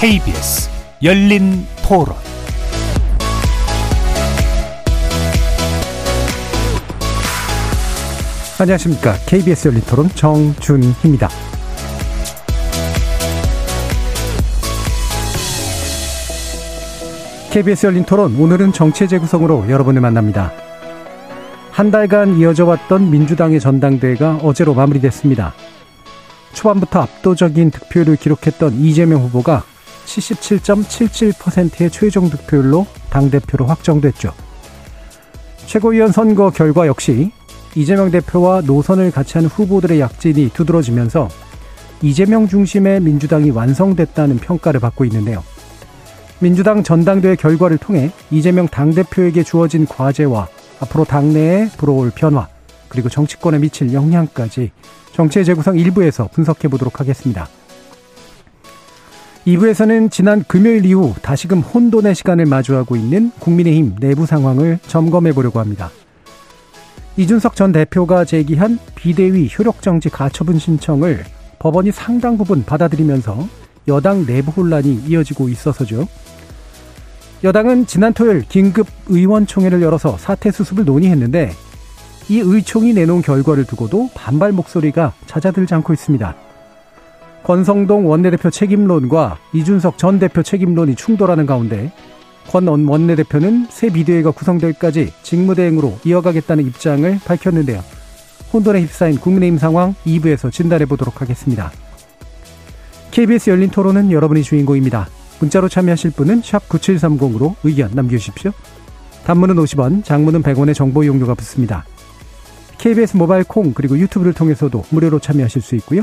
KBS 열린 토론 안녕하십니까. KBS 열린 토론 정준희입니다. KBS 열린 토론 오늘은 정체 재구성으로 여러분을 만납니다. 한 달간 이어져 왔던 민주당의 전당대회가 어제로 마무리됐습니다. 초반부터 압도적인 득표율을 기록했던 이재명 후보가 77.77%의 최종 득표율로 당대표로 확정됐죠. 최고위원 선거 결과 역시 이재명 대표와 노선을 같이 하는 후보들의 약진이 두드러지면서 이재명 중심의 민주당이 완성됐다는 평가를 받고 있는데요. 민주당 전당대회 결과를 통해 이재명 당대표에게 주어진 과제와 앞으로 당내에 불어올 변화, 그리고 정치권에 미칠 영향까지 정치의 재구성 일부에서 분석해 보도록 하겠습니다. 2부에서는 지난 금요일 이후 다시금 혼돈의 시간을 마주하고 있는 국민의힘 내부 상황을 점검해 보려고 합니다. 이준석 전 대표가 제기한 비대위 효력정지 가처분 신청을 법원이 상당 부분 받아들이면서 여당 내부 혼란이 이어지고 있어서죠. 여당은 지난 토요일 긴급 의원총회를 열어서 사태 수습을 논의했는데 이 의총이 내놓은 결과를 두고도 반발 목소리가 잦아들지 않고 있습니다. 권성동 원내대표 책임론과 이준석 전 대표 책임론이 충돌하는 가운데 권 원내대표는 새 비대위가 구성될까지 직무대행으로 이어가겠다는 입장을 밝혔는데요. 혼돈에 휩싸인 국민의힘 상황 2부에서 진단해 보도록 하겠습니다. KBS 열린 토론은 여러분이 주인공입니다. 문자로 참여하실 분은 9730으로 의견 남겨주십시오. 단문은 50원, 장문은 100원의 정보 이용료가 붙습니다. KBS 모바일 콩 그리고 유튜브를 통해서도 무료로 참여하실 수 있고요.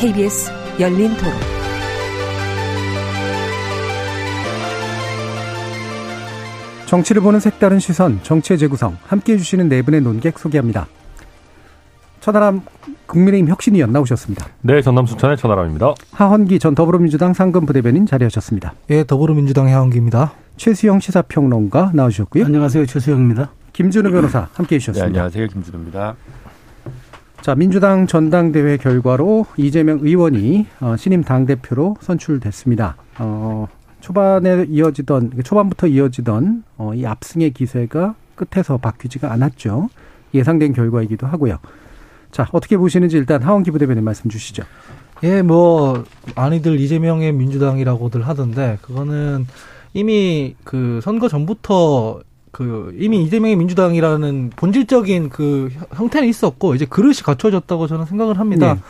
KBS 열린 토론. 정치를 보는 색다른 시선, 정치의 재구성, 함께 해주시는 네 분의 논객 소개합니다. 천하람 국민의힘 혁신위원 나오셨습니다. 네, 전남 순천의 천하람입니다. 하헌기 전 더불어민주당 상근 부대변인 자리하셨습니다. 예, 더불어민주당 하헌기입니다. 최수영 시사평론가 나오셨고요. 안녕하세요, 최수영입니다. 김준우 변호사 함께 해주셨습니다. 네, 안녕하세요, 김준우입니다. 자, 민주당 전당대회 결과로 이재명 의원이 어, 신임 당대표로 선출됐습니다. 어, 초반에 이어지던, 초반부터 이어지던 어, 이 압승의 기세가 끝에서 바뀌지가 않았죠. 예상된 결과이기도 하고요. 자, 어떻게 보시는지 일단 하원기 부대변인 말씀 주시죠. 예, 뭐, 많이들 이재명의 민주당이라고들 하던데, 그거는 이미 그 선거 전부터 그 이미 이재명의 민주당이라는 본질적인 그 형태는 있었고 이제 그릇이 갖춰졌다고 저는 생각을 합니다. 네.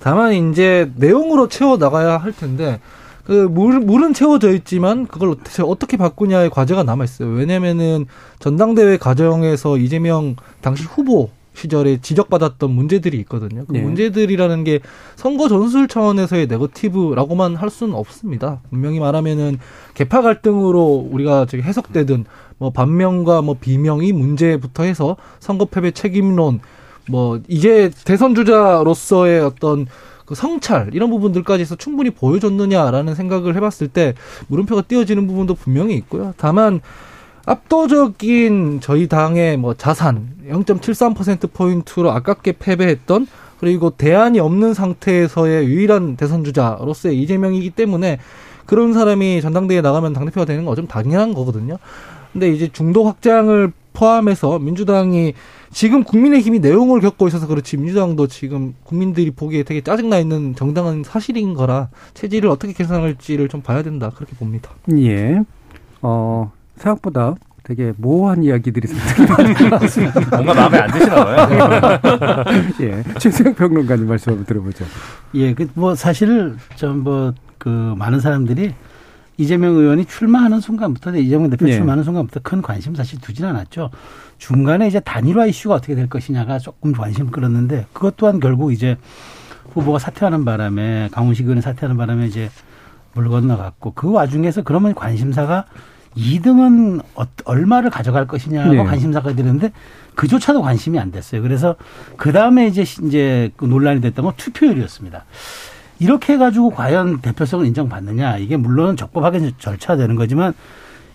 다만 이제 내용으로 채워 나가야 할 텐데 그 물, 물은 채워져 있지만 그걸 어떻게 바꾸냐의 과제가 남아 있어요. 왜냐면은 전당대회 과정에서 이재명 당시 후보 시절에 지적받았던 문제들이 있거든요. 그 네. 문제들이라는 게 선거 전술 차원에서의 네거티브라고만 할 수는 없습니다. 분명히 말하면은 개파 갈등으로 우리가 저기 해석되든 뭐 반명과 뭐 비명이 문제부터 해서 선거 패배 책임론 뭐 이제 대선 주자로서의 어떤 그 성찰 이런 부분들까지 해서 충분히 보여줬느냐라는 생각을 해봤을 때 물음표가 띄어지는 부분도 분명히 있고요. 다만 압도적인 저희 당의 뭐 자산 0.73% 포인트로 아깝게 패배했던 그리고 대안이 없는 상태에서의 유일한 대선 주자로서의 이재명이기 때문에 그런 사람이 전당대회에 나가면 당대표가 되는 건좀 당연한 거거든요. 근데 이제 중도 확장을 포함해서 민주당이 지금 국민의힘이 내용을 겪고 있어서 그렇지 민주당도 지금 국민들이 보기에 되게 짜증나 있는 정당은 사실인 거라 체질을 어떻게 개선할지를 좀 봐야 된다 그렇게 봅니다. 예. 어, 생각보다 되게 모호한 이야기들이. 뭔가 마음에 안 드시나 봐요. 예. 최수영 평론가님 말씀 한번 들어보죠. 예, 그 뭐 사실 좀 뭐 그 많은 사람들이 이재명 의원이 출마하는 순간부터 이재명 대표 예. 출마하는 순간부터 큰 관심 사실 두진 않았죠. 중간에 이제 단일화 이슈가 어떻게 될 것이냐가 조금 관심 끌었는데 그것 또한 결국 이제 후보가 사퇴하는 바람에 강훈식 의원이 사퇴하는 바람에 이제 물 건너갔고 그 와중에서 그러면 관심사가 2등은 어, 얼마를 가져갈 것이냐고 네. 관심사가 되는데 그조차도 관심이 안 됐어요. 그래서 그 다음에 이제 시- 이제 그 논란이 됐던 건 투표율이었습니다. 이렇게 해가지고 과연 대표성을 인정받느냐 이게 물론 적법하게 절차되는 거지만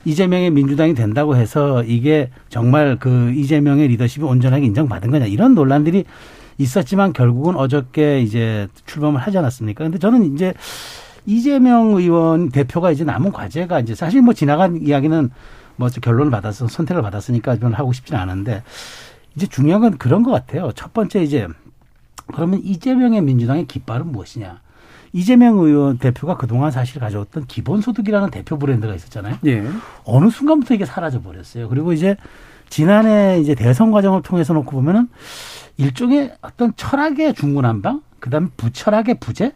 이재명의 민주당이 된다고 해서 이게 정말 그 이재명의 리더십이 온전하게 인정받은 거냐 이런 논란들이 있었지만 결국은 어저께 이제 출범을 하지 않았습니까? 근데 저는 이제 이재명 의원 대표가 이제 남은 과제가 이제 사실 뭐 지나간 이야기는 뭐 결론을 받아서 선택을 받았으니까 저는 하고 싶지는 않은데 이제 중요한 건 그런 것 같아요. 첫 번째 이제 그러면 이재명의 민주당의 깃발은 무엇이냐? 이재명 의원 대표가 그동안 사실 가져왔던 기본소득이라는 대표 브랜드가 있었잖아요. 예. 어느 순간부터 이게 사라져 버렸어요. 그리고 이제 지난해 이제 대선 과정을 통해서 놓고 보면은 일종의 어떤 철학의 중구난방, 그다음에 부철학의 부재,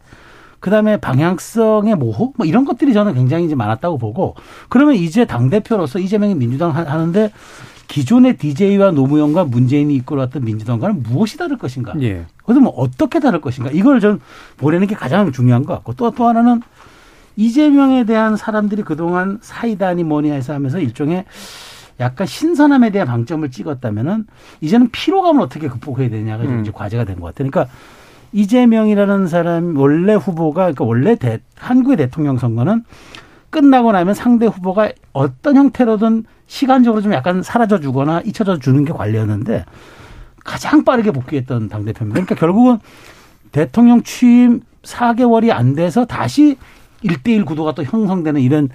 그다음에 방향성의 모호, 뭐 이런 것들이 저는 굉장히 이제 많았다고 보고 그러면 이제 당 대표로서 이재명이 민주당 하- 하는데 기존의 DJ와 노무현과 문재인이 이끌어왔던 민주당과는 무엇이 다를 것인가? 예. 그래서 뭐 어떻게 다를 것인가? 이걸 전 보내는 게 가장 중요한 것 같고 또 또 하나는 이재명에 대한 사람들이 그동안 사이다니 뭐니 해서 하면서 일종의 약간 신선함에 대한 방점을 찍었다면은 이제는 피로감을 어떻게 극복해야 되냐가 음. 이제 과제가 된 것 같아요. 그러니까 이재명이라는 사람 원래 후보가 그러니까 원래 대, 한국의 대통령 선거는 끝나고 나면 상대 후보가 어떤 형태로든 시간적으로 좀 약간 사라져 주거나 잊혀져 주는 게 관례였는데 가장 빠르게 복귀했던 당대표입니다. 그러니까 결국은 대통령 취임 4개월이 안 돼서 다시 1대1 구도가 또 형성되는 이런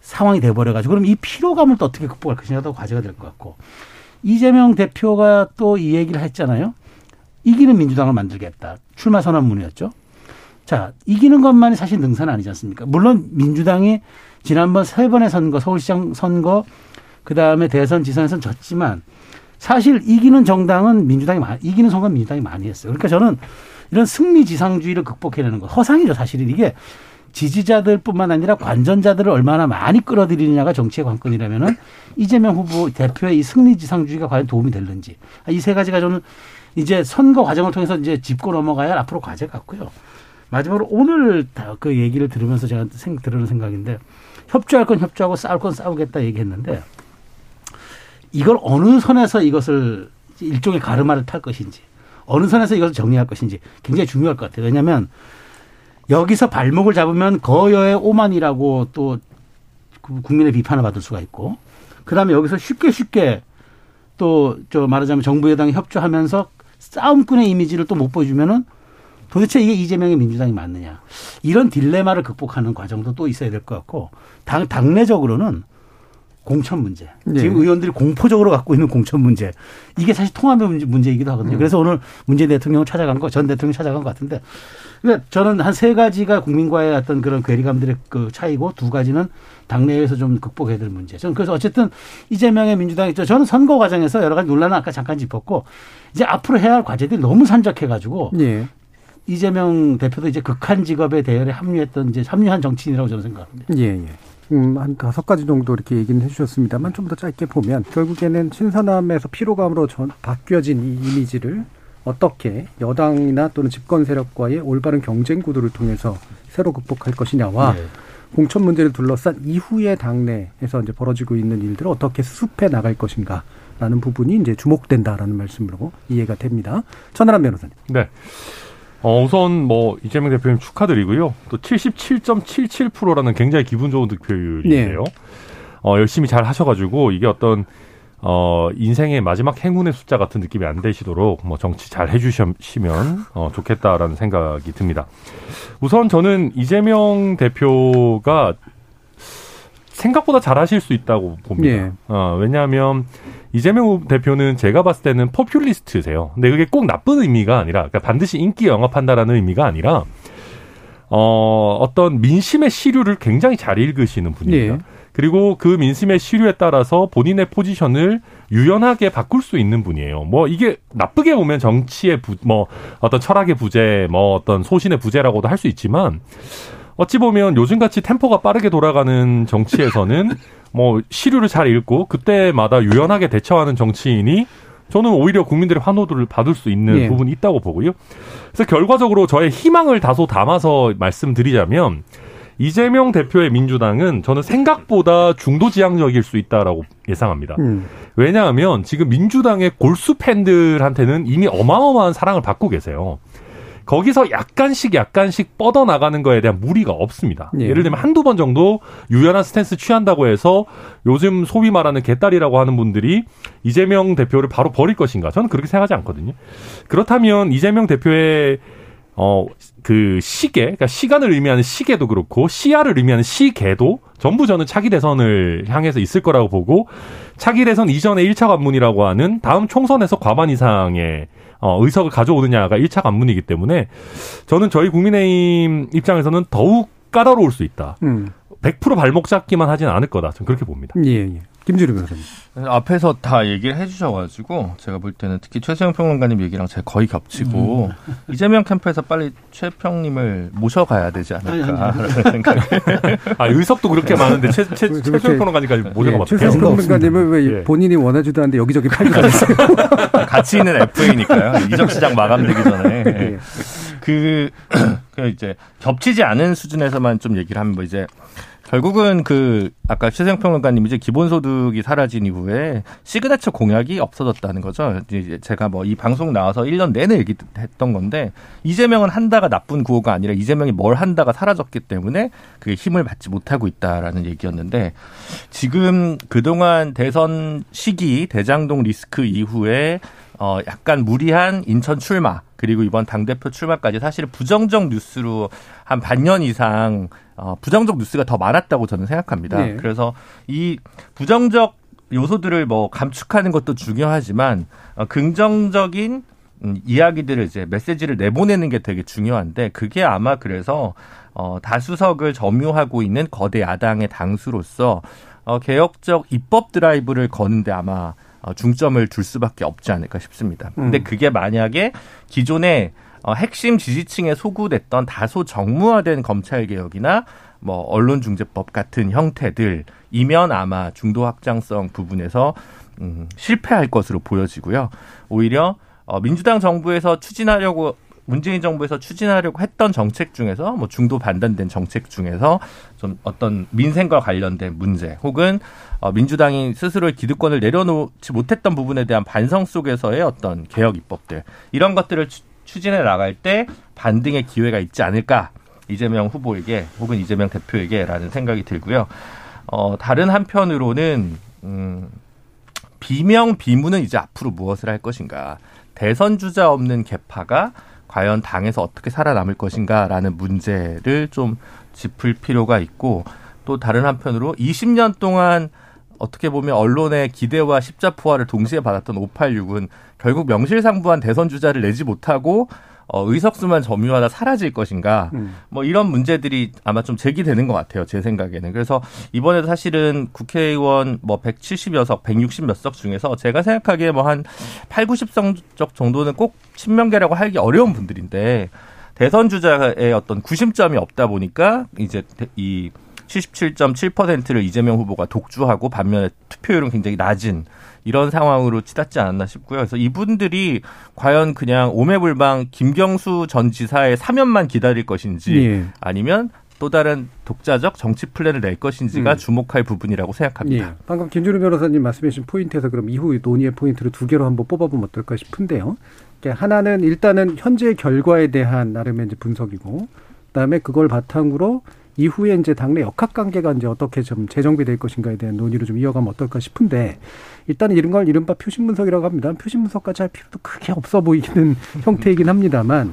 상황이 돼버려가지고 그럼 이 피로감을 또 어떻게 극복할 것이냐도 과제가 될 것 같고 이재명 대표가 또 이 얘기를 했잖아요. 이기는 민주당을 만들겠다. 출마 선언문이었죠. 자, 이기는 것만이 사실 능사는 아니지 않습니까? 물론 민주당이 지난번 세 번의 선거, 서울시장 선거, 그 다음에 대선, 지선에서는 졌지만 사실 이기는 정당은 민주당이 많이, 이기는 선거는 민주당이 많이 했어요. 그러니까 저는 이런 승리 지상주의를 극복해내는 거 허상이죠, 사실은 이게 지지자들 뿐만 아니라 관전자들을 얼마나 많이 끌어들이느냐가 정치의 관건이라면은 이재명 후보 대표의 이 승리 지상주의가 과연 도움이 될는지 이 세 가지가 저는 이제 선거 과정을 통해서 이제 짚고 넘어가야 할 앞으로 과제 같고요. 마지막으로 오늘 다그 얘기를 들으면서 제가 생, 들으는 생각인데 협조할 건 협조하고 싸울 건 싸우겠다 얘기했는데 이걸 어느 선에서 이것을 일종의 가르마를 탈 것인지 어느 선에서 이것을 정리할 것인지 굉장히 중요할 것 같아요. 왜냐하면 여기서 발목을 잡으면 거여의 오만이라고 또 국민의 비판을 받을 수가 있고 그다음에 여기서 쉽게 쉽게 또 저 말하자면 정부 여당이 협조하면서 싸움꾼의 이미지를 또 못 보여주면은 도대체 이게 이재명의 민주당이 맞느냐 이런 딜레마를 극복하는 과정도 또 있어야 될 것 같고 당 당내적으로는 공천 문제 네. 지금 의원들이 공포적으로 갖고 있는 공천 문제 이게 사실 통합의 문제, 문제이기도 하거든요. 그래서 오늘 문재인 대통령을 찾아간 거 전 대통령 이 찾아간 것 같은데 그러니까 저는 한 세 가지가 국민과의 어떤 그런 괴리감들의 그 차이고 두 가지는 당내에서 좀 극복해야 될 문제. 저는 그래서 어쨌든 이재명의 민주당이 저- 저는 선거 과정에서 여러 가지 논란을 아까 잠깐 짚었고 이제 앞으로 해야 할 과제들이 너무 산적해가지고 예. 이재명 대표도 이제 극한 직업의 대열에 합류했던 이제 합류한 정치인이라고 저는 생각합니다. 예, 예. 음, 한 다섯 가지 정도 이렇게 얘기는 해주셨습니다만 좀 더 짧게 보면 결국에는 신선함에서 피로감으로 전, 바뀌어진 이 이미지를 어떻게 여당이나 또는 집권 세력과의 올바른 경쟁 구도를 통해서 새로 극복할 것이냐와 네. 공천 문제를 둘러싼 이후의 당내에서 이제 벌어지고 있는 일들을 어떻게 수습해 나갈 것인가 라는 부분이 이제 주목된다라는 말씀으로 이해가 됩니다. 천하람 변호사님. 네. 어, 우선 뭐 이재명 대표님 축하드리고요. 또 77.77%라는 굉장히 기분 좋은 득표율이에요. 어, 열심히 잘 하셔가지고 이게 어떤 어, 인생의 마지막 행운의 숫자 같은 느낌이 안 되시도록 뭐 정치 잘 해주시면 어, 좋겠다라는 생각이 듭니다. 우선 저는 이재명 대표가 생각보다 잘하실 수 있다고 봅니다. 예. 어, 왜냐하면 이재명 대표는 제가 봤을 때는 포퓰리스트세요. 근데 그게 꼭 나쁜 의미가 아니라, 그러니까 반드시 인기 영합한다라는 의미가 아니라, 어, 어떤 민심의 시류를 굉장히 잘 읽으시는 분입니다. 예. 그리고 그 민심의 시류에 따라서 본인의 포지션을 유연하게 바꿀 수 있는 분이에요. 뭐 이게 나쁘게 보면 정치의 부, 뭐 어떤 철학의 부재, 뭐 어떤 소신의 부재라고도 할 수 있지만 어찌 보면 요즘같이 템포가 빠르게 돌아가는 정치에서는 뭐 시류를 잘 읽고 그때마다 유연하게 대처하는 정치인이 저는 오히려 국민들의 환호도를 받을 수 있는 예. 부분이 있다고 보고요. 그래서 결과적으로 저의 희망을 다소 담아서 말씀드리자면 이재명 대표의 민주당은 저는 생각보다 중도 지향적일 수 있다라고 예상합니다. 음. 왜냐하면 지금 민주당의 골수 팬들한테는 이미 어마어마한 사랑을 받고 계세요. 거기서 약간씩 약간씩 뻗어 나가는 거에 대한 무리가 없습니다. 예. 예. 를 들면 한두 번 정도 유연한 스탠스 취한다고 해서 요즘 소위 말하는 개딸이라고 하는 분들이 이재명 대표를 바로 버릴 것인가? 저는 그렇게 생각하지 않거든요. 그렇다면 이재명 대표의 어, 그 시계, 그러니까 시간을 의미하는 시계도 그렇고, 시야를 의미하는 시계도 전부 저는 차기 대선을 향해서 있을 거라고 보고, 차기 대선 이전의 1차 관문이라고 하는 다음 총선에서 과반 이상의 어, 의석을 가져오느냐가 1차 관문이기 때문에 저는 저희 국민의힘 입장에서는 더욱 까다로울 수 있다. 음. 100% 발목 잡기만 하지는 않을 거다. 저는 그렇게 봅니다. 예, 예. 김주리 변호사님. 앞에서 다 얘기를 해주셔가지고 제가 볼 때는 특히 최수영 평론가님 얘기랑 제가 거의 겹치고 이재명 캠프에서 빨리 최평님을 모셔가야 되지 않을까라는 생각을 아, 의석도 그렇게 많은데 최, 최, 평론가까지 모셔가면 예, 최수영 어떡해요? 평론가님은 왜 예. 본인이 원하지도 않는데 여기저기 팔고 다녔어요? 같이 있는 FA니까요. 이적 시장 마감되기 전에 예. 그, 그 이제 겹치지 않은 수준에서만 좀 얘기를 하면 뭐 이제 결국은 그 아까 최생 평론가님 이제 기본소득이 사라진 이후에 시그네처 공약이 없어졌다는 거죠. 이제 제가 뭐 이 방송 나와서 1년 내내 얘기했던 건데 이재명은 한다가 나쁜 구호가 아니라 이재명이 뭘 한다가 사라졌기 때문에 그게 힘을 받지 못하고 있다라는 얘기였는데 지금 그동안 대선 시기 대장동 리스크 이후에 어 약간 무리한 인천 출마 그리고 이번 당 대표 출마까지 사실 부정적 뉴스로 한 반년 이상 어 부정적 뉴스가 더 많았다고 저는 생각합니다. 네. 그래서 이 부정적 요소들을 뭐 감축하는 것도 중요하지만 어 긍정적인 음, 이야기들을 이제 메시지를 내보내는 게 되게 중요한데 그게 아마 그래서 어 다수석을 점유하고 있는 거대 야당의 당수로서 어 개혁적 입법 드라이브를 거는데 아마 어, 중점을 둘 수밖에 없지 않을까 싶습니다. 근데 음. 그게 만약에 기존에 어, 핵심 지지층에 소구됐던 다소 정무화된 검찰 개혁이나 뭐 언론중재법 같은 형태들이면 아마 중도 확장성 부분에서 음, 실패할 것으로 보여지고요. 오히려 어, 민주당 정부에서 추진하려고 문재인 정부에서 추진하려고 했던 정책 중에서 뭐 중도 반단된 정책 중에서 좀 어떤 민생과 관련된 문제 혹은 어, 민주당이 스스로의 기득권을 내려놓지 못했던 부분에 대한 반성 속에서의 어떤 개혁 입법들 이런 것들을 추, 추진해 나갈 때 반등의 기회가 있지 않을까 이재명 후보에게 혹은 이재명 대표에게라는 생각이 들고요. 어, 다른 한편으로는 음, 비명 비문은 이제 앞으로 무엇을 할 것인가 대선 주자 없는 개파가 과연 당에서 어떻게 살아남을 것인가라는 문제를 좀 짚을 필요가 있고 또 다른 한편으로 20년 동안 어떻게 보면 언론의 기대와 십자포화를 동시에 받았던 586은 결국 명실상부한 대선 주자를 내지 못하고 어, 의석수만 점유하다 사라질 것인가 음. 뭐 이런 문제들이 아마 좀 제기되는 것 같아요 제 생각에는 그래서 이번에도 사실은 국회의원 뭐 170여 석, 160몇 석 중에서 제가 생각하기에 뭐 한 8, 90석 정도는 꼭 친명계라고 하기 어려운 분들인데 대선 주자의 어떤 구심점이 없다 보니까 이제 이 77.7%를 이재명 후보가 독주하고 반면에 투표율은 굉장히 낮은 이런 상황으로 치닫지 않았나 싶고요. 그래서 이분들이 과연 그냥 오매불망 김경수 전 지사의 사면만 기다릴 것인지 예. 아니면 또 다른 독자적 정치 플랜을 낼 것인지가 음. 주목할 부분이라고 생각합니다. 예. 방금 김준우 변호사님 말씀해 주신 포인트에서 그럼 이후 논의의 포인트를 두 개로 한번 뽑아보면 어떨까 싶은데요. 그러니까 하나는 일단은 현재 결과에 대한 나름의 분석이고, 그다음에 그걸 바탕으로 이후에 이제 당내 역학 관계가 이제 어떻게 좀 재정비될 것인가에 대한 논의를 좀 이어가면 어떨까 싶은데 일단 이런 걸 이른바 표심 분석이라고 합니다. 표심 분석까지 할 필요도 크게 없어 보이는 형태이긴 합니다만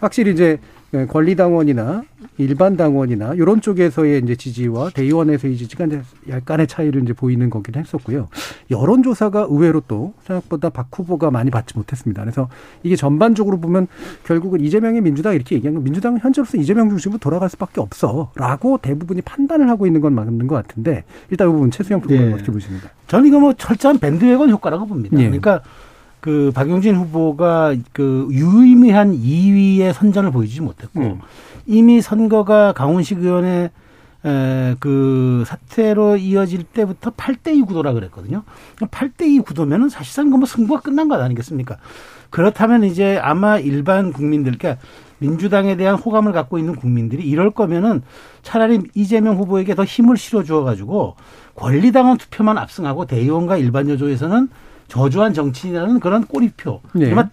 확실히 이제 권리당원이나 일반 당원이나 이런 쪽에서의 이제 지지와 대의원에서의 지지가 이제 약간의 차이를 이제 보이는 거긴 했었고요. 여론조사가 의외로 또 생각보다 박 후보가 많이 받지 못했습니다. 그래서 이게 전반적으로 보면 결국은 이재명의 민주당 이렇게 얘기한 건 민주당은 현재로서 이재명 중심으로 돌아갈 수밖에 없어라고 대부분이 판단을 하고 있는 건 맞는 것 같은데 일단 이 부분 최수영 프로그램 예. 어떻게 보십니까? 저는 이거 뭐 철저한 밴드웨건 효과라고 봅니다. 예. 그러니까 그 박용진 후보가 그 유의미한 2위의 선전을 보여주지 못했고 음. 이미 선거가 강훈식 의원의 에, 그 사태로 이어질 때부터 8대2 구도라 그랬거든요. 8대2 구도면은 사실상 그뭐 승부가 끝난 것 아니겠습니까? 그렇다면 이제 아마 일반 국민들, 그러니까 민주당에 대한 호감을 갖고 있는 국민들이 이럴 거면은 차라리 이재명 후보에게 더 힘을 실어주어 가지고 권리당원 투표만 압승하고 대의원과 일반 여조에서는 저주한 정치인이라는 그런 꼬리표. 네. 아마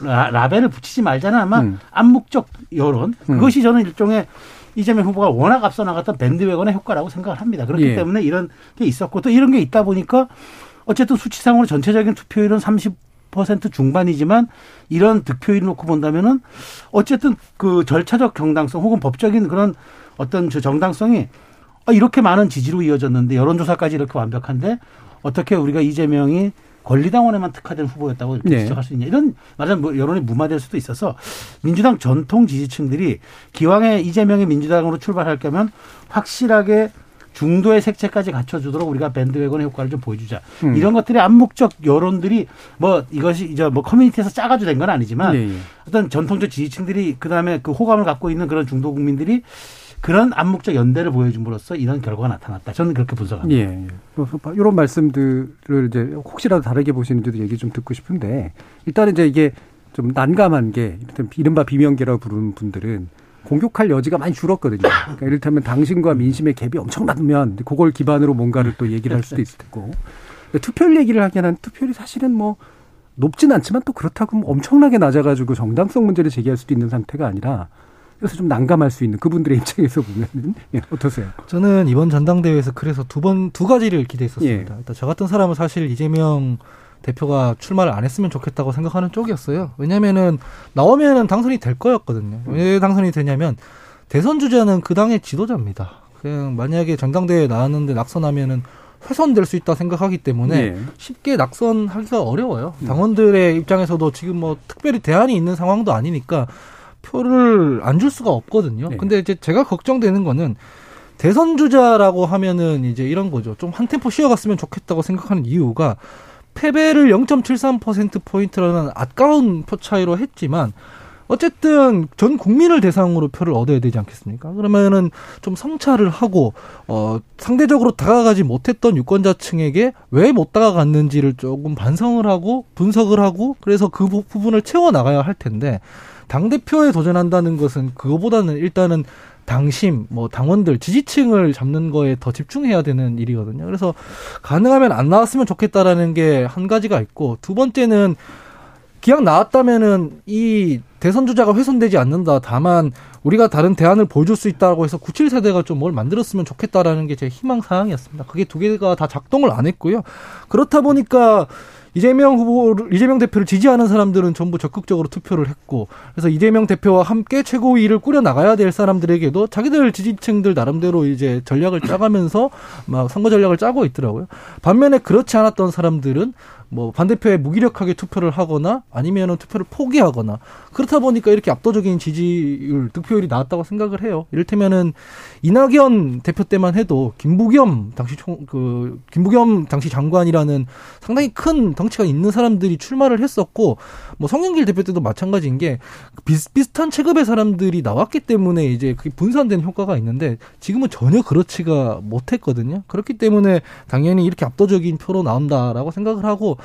라- 라벨을 붙이지 말자는 아마 음. 암묵적 여론. 음. 그것이 저는 일종의 이재명 후보가 워낙 앞서 나갔던 밴드웨건의 효과라고 생각을 합니다. 그렇기 예. 때문에 이런 게 있었고 또 이런 게 있다 보니까 어쨌든 수치상으로 전체적인 투표율은 30% 중반이지만 이런 득표율 놓고 본다면은 어쨌든 그 절차적 정당성 혹은 법적인 그런 어떤 저 정당성이 아, 이렇게 많은 지지로 이어졌는데 여론조사까지 이렇게 완벽한데 어떻게 우리가 이재명이 권리당원에만 특화된 후보였다고 이렇게 네. 지적할 수 있냐 이런 말하자면 뭐 여론이 무마될 수도 있어서 민주당 전통 지지층들이 기왕에 이재명이 민주당으로 출발할 거면 확실하게 중도의 색채까지 갖춰주도록 우리가 밴드웨건의 효과를 좀 보여주자. 음. 이런 것들이 암묵적 여론들이 뭐 이것이 이제 뭐 커뮤니티에서 짜가지고 된 건 아니지만 예, 예. 어떤 전통적 지지층들이 그다음에 그 호감을 갖고 있는 그런 중도 국민들이 그런 암묵적 연대를 보여줌으로써 이런 결과가 나타났다. 저는 그렇게 분석합니다. 예, 예. 이런 말씀들을 이제 혹시라도 다르게 보시는지도 얘기 좀 듣고 싶은데 일단은 이제 이게 좀 난감한 게 이른바 비명계라고 부르는 분들은 공격할 여지가 많이 줄었거든요. 그러니까 이를테면 당신과 민심의 갭이 엄청나면 그걸 기반으로 뭔가를 또 얘기를 할 수도 있을 테고 투표율 얘기를 하기에는 투표율이 사실은 뭐 높진 않지만 또 그렇다고 뭐 엄청나게 낮아가지고 정당성 문제를 제기할 수도 있는 상태가 아니라 그래서 좀 난감할 수 있는 그분들의 입장에서 보면은 예, 어떠세요? 저는 이번 전당대회에서 그래서 두 번 두 가지를 기대했었습니다. 예. 일단 저 같은 사람은 사실 이재명 대표가 출마를 안 했으면 좋겠다고 생각하는 쪽이었어요. 왜냐면은 나오면은 당선이 될 거였거든요. 왜 당선이 되냐면 대선 주자는 그 당의 지도자입니다. 그냥 만약에 전당대회에 나왔는데 낙선하면은 훼손될 수 있다 생각하기 때문에 예. 쉽게 낙선하기가 어려워요. 당원들의 입장에서도 지금 뭐 특별히 대안이 있는 상황도 아니니까 표를 안 줄 수가 없거든요. 네. 근데 이제 제가 걱정되는 거는 대선 주자라고 하면은 이제 이런 거죠. 좀 한 템포 쉬어갔으면 좋겠다고 생각하는 이유가 패배를 0.73% 포인트라는 아까운 표 차이로 했지만 어쨌든 전 국민을 대상으로 표를 얻어야 되지 않겠습니까? 그러면은 좀 성찰을 하고 어 상대적으로 다가가지 못했던 유권자층에게 왜 못 다가갔는지를 조금 반성을 하고 분석을 하고 그래서 그 부- 부분을 채워 나가야 할 텐데 당 대표에 도전한다는 것은 그거보다는 일단은 당심, 뭐 당원들, 지지층을 잡는 거에 더 집중해야 되는 일이거든요. 그래서 가능하면 안 나왔으면 좋겠다라는 게 한 가지가 있고 두 번째는 기왕 나왔다면은 이 대선 주자가 훼손되지 않는다. 다만 우리가 다른 대안을 보여줄 수 있다고 해서 97세대가 좀 뭘 만들었으면 좋겠다라는 게 제 희망 사항이었습니다. 그게 두 개가 다 작동을 안 했고요. 그렇다 보니까 이재명 후보를 이재명 대표를 지지하는 사람들은 전부 적극적으로 투표를 했고 그래서 이재명 대표와 함께 최고위를 꾸려 나가야 될 사람들에게도 자기들 지지층들 나름대로 이제 전략을 짜가면서 막 선거 전략을 짜고 있더라고요. 반면에 그렇지 않았던 사람들은 뭐 반대표에 무기력하게 투표를 하거나 아니면은 투표를 포기하거나 그렇다 보니까 이렇게 압도적인 지지율 득표율이 나왔다고 생각을 해요. 이를테면은 이낙연 대표 때만 해도 김부겸 당시 총 그 김부겸 당시 장관이라는 상당히 큰 덩치가 있는 사람들이 출마를 했었고 뭐 성영길 대표 때도 마찬가지인 게 비슷비슷한 체급의 사람들이 나왔기 때문에 이제 그게 분산된 효과가 있는데 지금은 전혀 그렇지가 못했거든요. 그렇기 때문에 당연히 이렇게 압도적인 표로 나온다라고 생각을 하고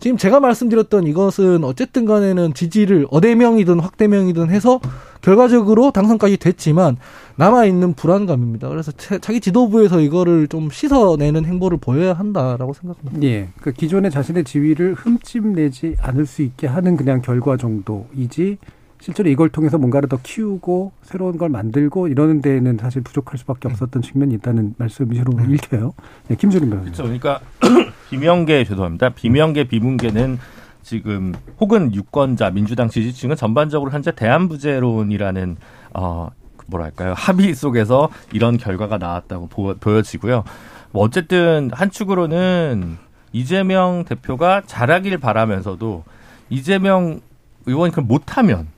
지금 제가 말씀드렸던 이것은 어쨌든 간에는 지지를 어대명이든 확대명이든 해서 결과적으로 당선까지 됐지만 남아있는 불안감입니다. 그래서 차- 자기 지도부에서 이거를 좀 씻어내는 행보를 보여야 한다라고 생각합니다. 예. 그 기존의 자신의 지위를 흠집내지 않을 수 있게 하는 그냥 결과 정도이지 실제로 이걸 통해서 뭔가를 더 키우고 새로운 걸 만들고 이러는 데에는 사실 부족할 수밖에 없었던 측면이 있다는 말씀으로 읽혀요. 예, 김준임 변호사님. 그렇죠. 그러니까 비명계 죄송합니다. 비명계 비문계는 지금 혹은 유권자 민주당 지지층은 전반적으로 현재 대한부재론이라는 어 뭐랄까요 합의 속에서 이런 결과가 나왔다고 보, 보여지고요. 뭐 어쨌든 한 축으로는 이재명 대표가 잘하길 바라면서도 이재명 의원이 그걸 못하면 그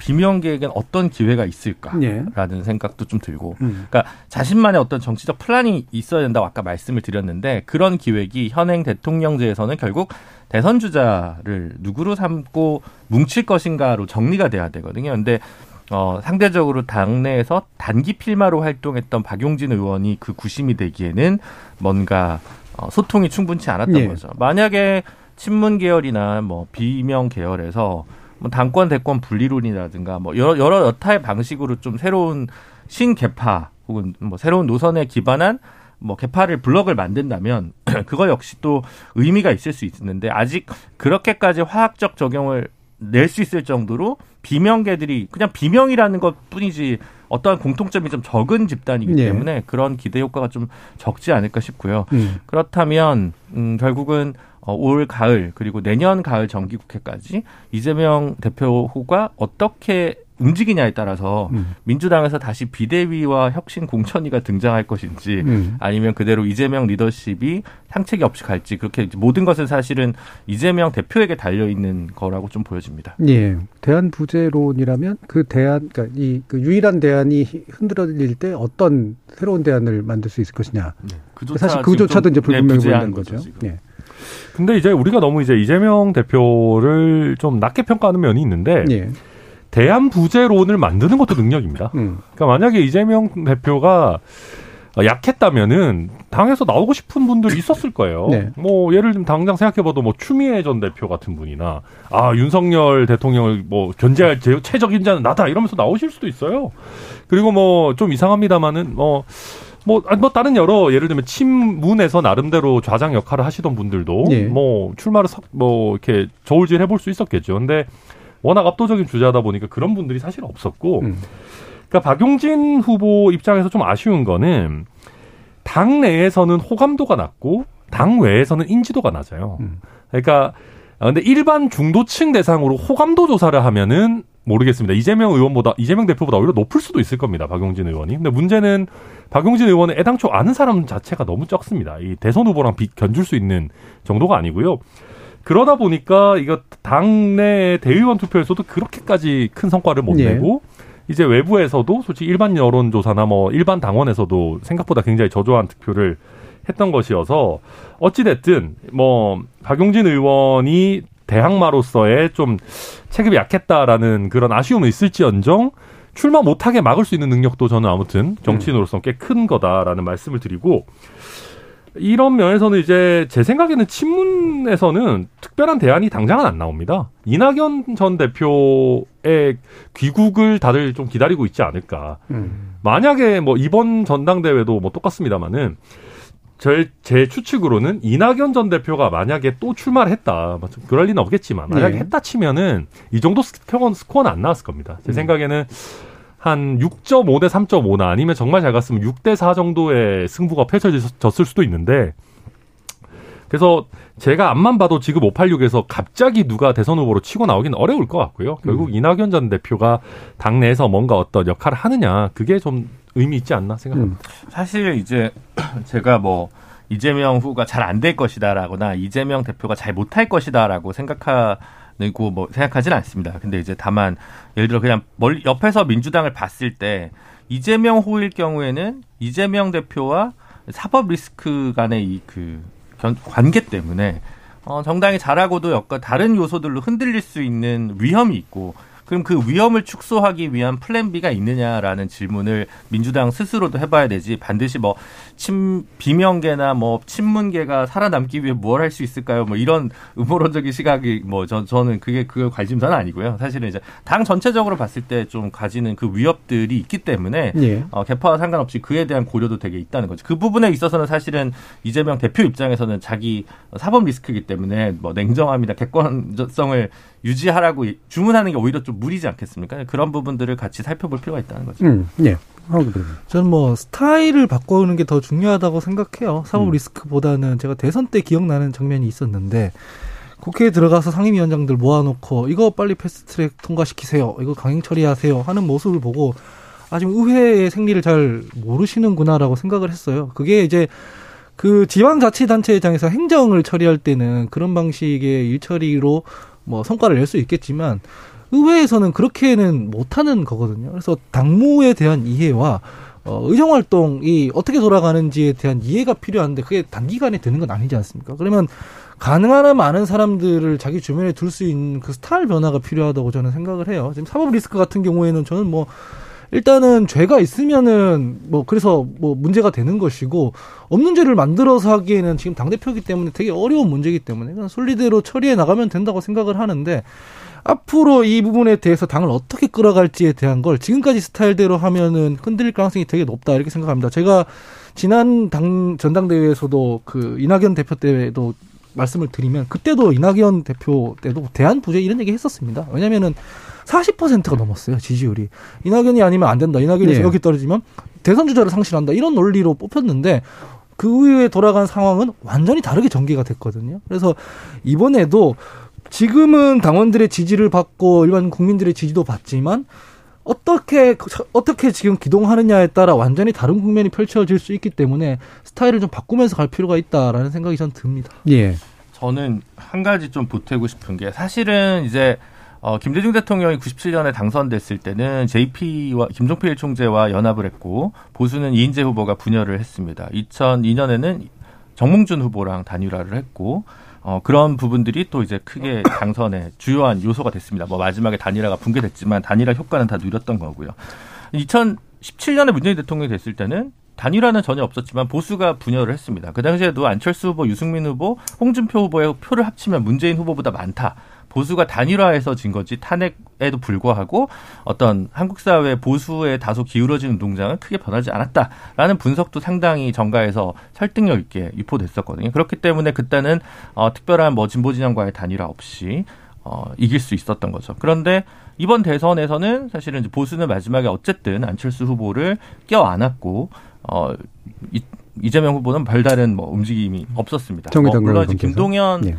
비명계에겐 어떤 기회가 있을까라는 예. 생각도 좀 들고 음. 그러니까 자신만의 어떤 정치적 플랜이 있어야 된다고 아까 말씀을 드렸는데 그런 기획이 현행 대통령제에서는 결국 대선 주자를 누구로 삼고 뭉칠 것인가로 정리가 돼야 되거든요. 근데 어, 상대적으로 당내에서 단기 필마로 활동했던 박용진 의원이 그 구심이 되기에는 뭔가 어, 소통이 충분치 않았던 예. 거죠. 만약에 친문 계열이나 뭐 비명 계열에서 뭐 당권 대권 분리론이라든가 뭐 여러 여러 여타의 방식으로 좀 새로운 신개파 혹은 뭐 새로운 노선에 기반한 뭐 개파를 블럭을 만든다면 그거 역시 또 의미가 있을 수 있는데 아직 그렇게까지 화학적 적용을 낼 수 있을 정도로 비명계들이 그냥 비명이라는 것 뿐이지 어떠한 공통점이 좀 적은 집단이기 네. 때문에 그런 기대 효과가 좀 적지 않을까 싶고요. 음. 그렇다면 음, 결국은 어, 올 가을 그리고 내년 가을 정기국회까지 이재명 대표 후가 어떻게 움직이냐에 따라서 음. 민주당에서 다시 비대위와 혁신 공천위가 등장할 것인지 음. 아니면 그대로 이재명 리더십이 상책이 없이 갈지 그렇게 모든 것은 사실은 이재명 대표에게 달려 있는 거라고 좀 보여집니다. 예. 대안 부재론이라면 그 대안, 그러니까 이 그 유일한 대안이 흔들어질 때 어떤 새로운 대안을 만들 수 있을 것이냐. 사실 그조차도 이제 불분명해 보이는 거죠. 예. 근데 이제 우리가 너무 이제 이재명 대표를 좀 낮게 평가하는 면이 있는데 예. 대안 부재론을 만드는 것도 능력입니다. 음. 그러니까 만약에 이재명 대표가 약했다면은 당에서 나오고 싶은 분들이 있었을 거예요. 네. 뭐 예를 들면 당장 생각해봐도 뭐 추미애 전 대표 같은 분이나 아 윤석열 대통령을 뭐 견제할 제- 최적인 자는 나다 이러면서 나오실 수도 있어요. 그리고 뭐 좀 이상합니다만은 뭐. 뭐, 아니, 뭐, 다른 여러, 예를 들면, 친문에서 나름대로 좌장 역할을 하시던 분들도, 예. 뭐, 출마를, 석- 뭐, 이렇게 저울질 해볼 수 있었겠죠. 근데, 워낙 압도적인 주자다 보니까 그런 분들이 사실 없었고, 음. 그러니까 박용진 후보 입장에서 좀 아쉬운 거는 당 내에서는 호감도가 낮고 당 외에서는 인지도가 낮아요. 음. 그러니까 아, 근데 일반 중도층 대상으로 호감도 조사를 하면은 모르겠습니다. 이재명 의원보다 이재명 대표보다 오히려 높을 수도 있을 겁니다. 박용진 의원이. 근데 문제는 박용진 의원은 애당초 아는 사람 자체가 너무 적습니다. 이 대선 후보랑 비, 견줄 수 있는 정도가 아니고요. 그러다 보니까 이거 당내 대의원 투표에서도 그렇게까지 큰 성과를 못 예. 내고 이제 외부에서도 솔직히 일반 여론조사나 뭐 일반 당원에서도 생각보다 굉장히 저조한 득표를 했던 것이어서 어찌됐든 뭐 박용진 의원이 대항마로서의 좀 체급이 약했다라는 그런 아쉬움은 있을지언정 출마 못하게 막을 수 있는 능력도 저는 아무튼 정치인으로서 꽤 큰 거다라는 말씀을 드리고 이런 면에서는 이제 제 생각에는 친문에서는 특별한 대안이 당장은 안 나옵니다. 이낙연 전 대표의 귀국을 다들 좀 기다리고 있지 않을까. 음. 만약에 뭐 이번 전당대회도 뭐 똑같습니다만은 제, 제 추측으로는 이낙연 전 대표가 만약에 또 출마를 했다. 뭐좀 그럴 리는 없겠지만 만약에 예. 했다 치면은 이 정도 스코어는, 스코어는 안 나왔을 겁니다. 제 생각에는 한 6.5 대 3.5나 아니면 정말 잘 갔으면 6 대 4 정도의 승부가 펼쳐졌을 수도 있는데 그래서 제가 앞만 봐도 지금 586에서 갑자기 누가 대선 후보로 치고 나오기는 어려울 것 같고요. 결국 이낙연 전 대표가 당내에서 뭔가 어떤 역할을 하느냐 그게 좀 의미 있지 않나 생각합니다. 사실 이제 제가 뭐 이재명 후가 잘 안 될 것이다라거나 이재명 대표가 잘 못할 것이다라고 생각하 고 뭐 생각하지는 않습니다. 근데 이제 다만 예를 들어 그냥 멀리 옆에서 민주당을 봤을 때 이재명 후일 경우에는 이재명 대표와 사법 리스크 간의 이 그 관계 때문에 어, 정당이 잘하고도 여건 다른 요소들로 흔들릴 수 있는 위험이 있고 그럼 그 위험을 축소하기 위한 플랜 B가 있느냐라는 질문을 민주당 스스로도 해봐야 되지 반드시 뭐친 비명계나 뭐 친문계가 살아남기 위해 뭘할수 있을까요? 뭐 이런 음모론적인 시각이 뭐 저, 저는 그게 그 관심사는 아니고요. 사실은 이제 당 전체적으로 봤을 때 좀 가지는 그 위협들이 있기 때문에 예. 어, 개파와 상관없이 그에 대한 고려도 되게 있다는 거죠. 그 부분에 있어서는 사실은 이재명 대표 입장에서는 자기 사법 리스크이기 때문에 뭐 냉정함이나 객관성을 유지하라고 주문하는 게 오히려 좀 무리지 않겠습니까? 그런 부분들을 같이 살펴볼 필요가 있다는 거죠. 음. 예. 그러면. 저는 뭐 스타일을 바꾸는 게 더 중요하다고 생각해요. 사법 음. 리스크보다는 제가 대선 때 기억나는 장면이 있었는데 국회에 들어가서 상임위원장들 모아놓고 이거 빨리 패스트트랙 통과시키세요. 이거 강행 처리하세요. 하는 모습을 보고 아 지금 의회의 생리를 잘 모르시는구나라고 생각을 했어요. 그게 이제 그 지방자치단체장에서 행정을 처리할 때는 그런 방식의 일처리로 뭐 성과를 낼 수 있겠지만 의회에서는 그렇게는 못하는 거거든요. 그래서 당무에 대한 이해와 어, 의정 활동이 어떻게 돌아가는지에 대한 이해가 필요한데 그게 단기간에 되는 건 아니지 않습니까? 그러면 가능한 많은 사람들을 자기 주변에 둘 수 있는 그 스타일 변화가 필요하다고 저는 생각을 해요. 지금 사법 리스크 같은 경우에는 저는 뭐 일단은 죄가 있으면은 뭐 그래서 뭐 문제가 되는 것이고 없는 죄를 만들어서 하기에는 지금 당 대표이기 때문에 되게 어려운 문제이기 때문에 그냥 순리대로 처리해 나가면 된다고 생각을 하는데 앞으로 이 부분에 대해서 당을 어떻게 끌어갈지에 대한 걸 지금까지 스타일대로 하면은 흔들릴 가능성이 되게 높다 이렇게 생각합니다. 제가 지난 당 전당대회에서도 그 이낙연 대표 때도 말씀을 드리면 그때도 이낙연 대표 때도 대한 부재 이런 얘기 했었습니다. 왜냐면은 40%가 넘었어요 지지율이 이낙연이 아니면 안 된다. 이낙연이 네. 여기 떨어지면 대선 주자를 상실한다 이런 논리로 뽑혔는데 그 이후에 돌아간 상황은 완전히 다르게 전개가 됐거든요. 그래서 이번에도 지금은 당원들의 지지를 받고 일반 국민들의 지지도 받지만 어떻게 어떻게 지금 기동하느냐에 따라 완전히 다른 국면이 펼쳐질 수 있기 때문에 스타일을 좀 바꾸면서 갈 필요가 있다라는 생각이 전 듭니다. 예. 저는 한 가지 좀 보태고 싶은 게 사실은 이제 어, 김대중 대통령이 97년에 당선됐을 때는 JP와 김종필 총재와 연합을 했고 보수는 이인재 후보가 분열을 했습니다. 2002년에는 정몽준 후보랑 단일화를 했고 어, 그런 부분들이 또 이제 크게 당선의 주요한 요소가 됐습니다. 뭐 마지막에 단일화가 붕괴됐지만 단일화 효과는 다 누렸던 거고요. 2017년에 문재인 대통령이 됐을 때는 단일화는 전혀 없었지만 보수가 분열을 했습니다. 그 당시에도 안철수 후보, 유승민 후보, 홍준표 후보의 표를 합치면 문재인 후보보다 많다. 보수가 단일화해서 진 거지 탄핵에도 불구하고 어떤 한국 사회 보수에 다소 기울어진 운동장은 크게 변하지 않았다라는 분석도 상당히 정가에서 설득력 있게 유포됐었거든요. 그렇기 때문에 그때는 어, 특별한 뭐 진보 진영과의 단일화 없이 어, 이길 수 있었던 거죠. 그런데 이번 대선에서는 사실은 보수는 마지막에 어쨌든 안철수 후보를 껴안았고 어, 이, 이재명 후보는 별다른 뭐 움직임이 없었습니다. 뭐 물론. 김동연 예.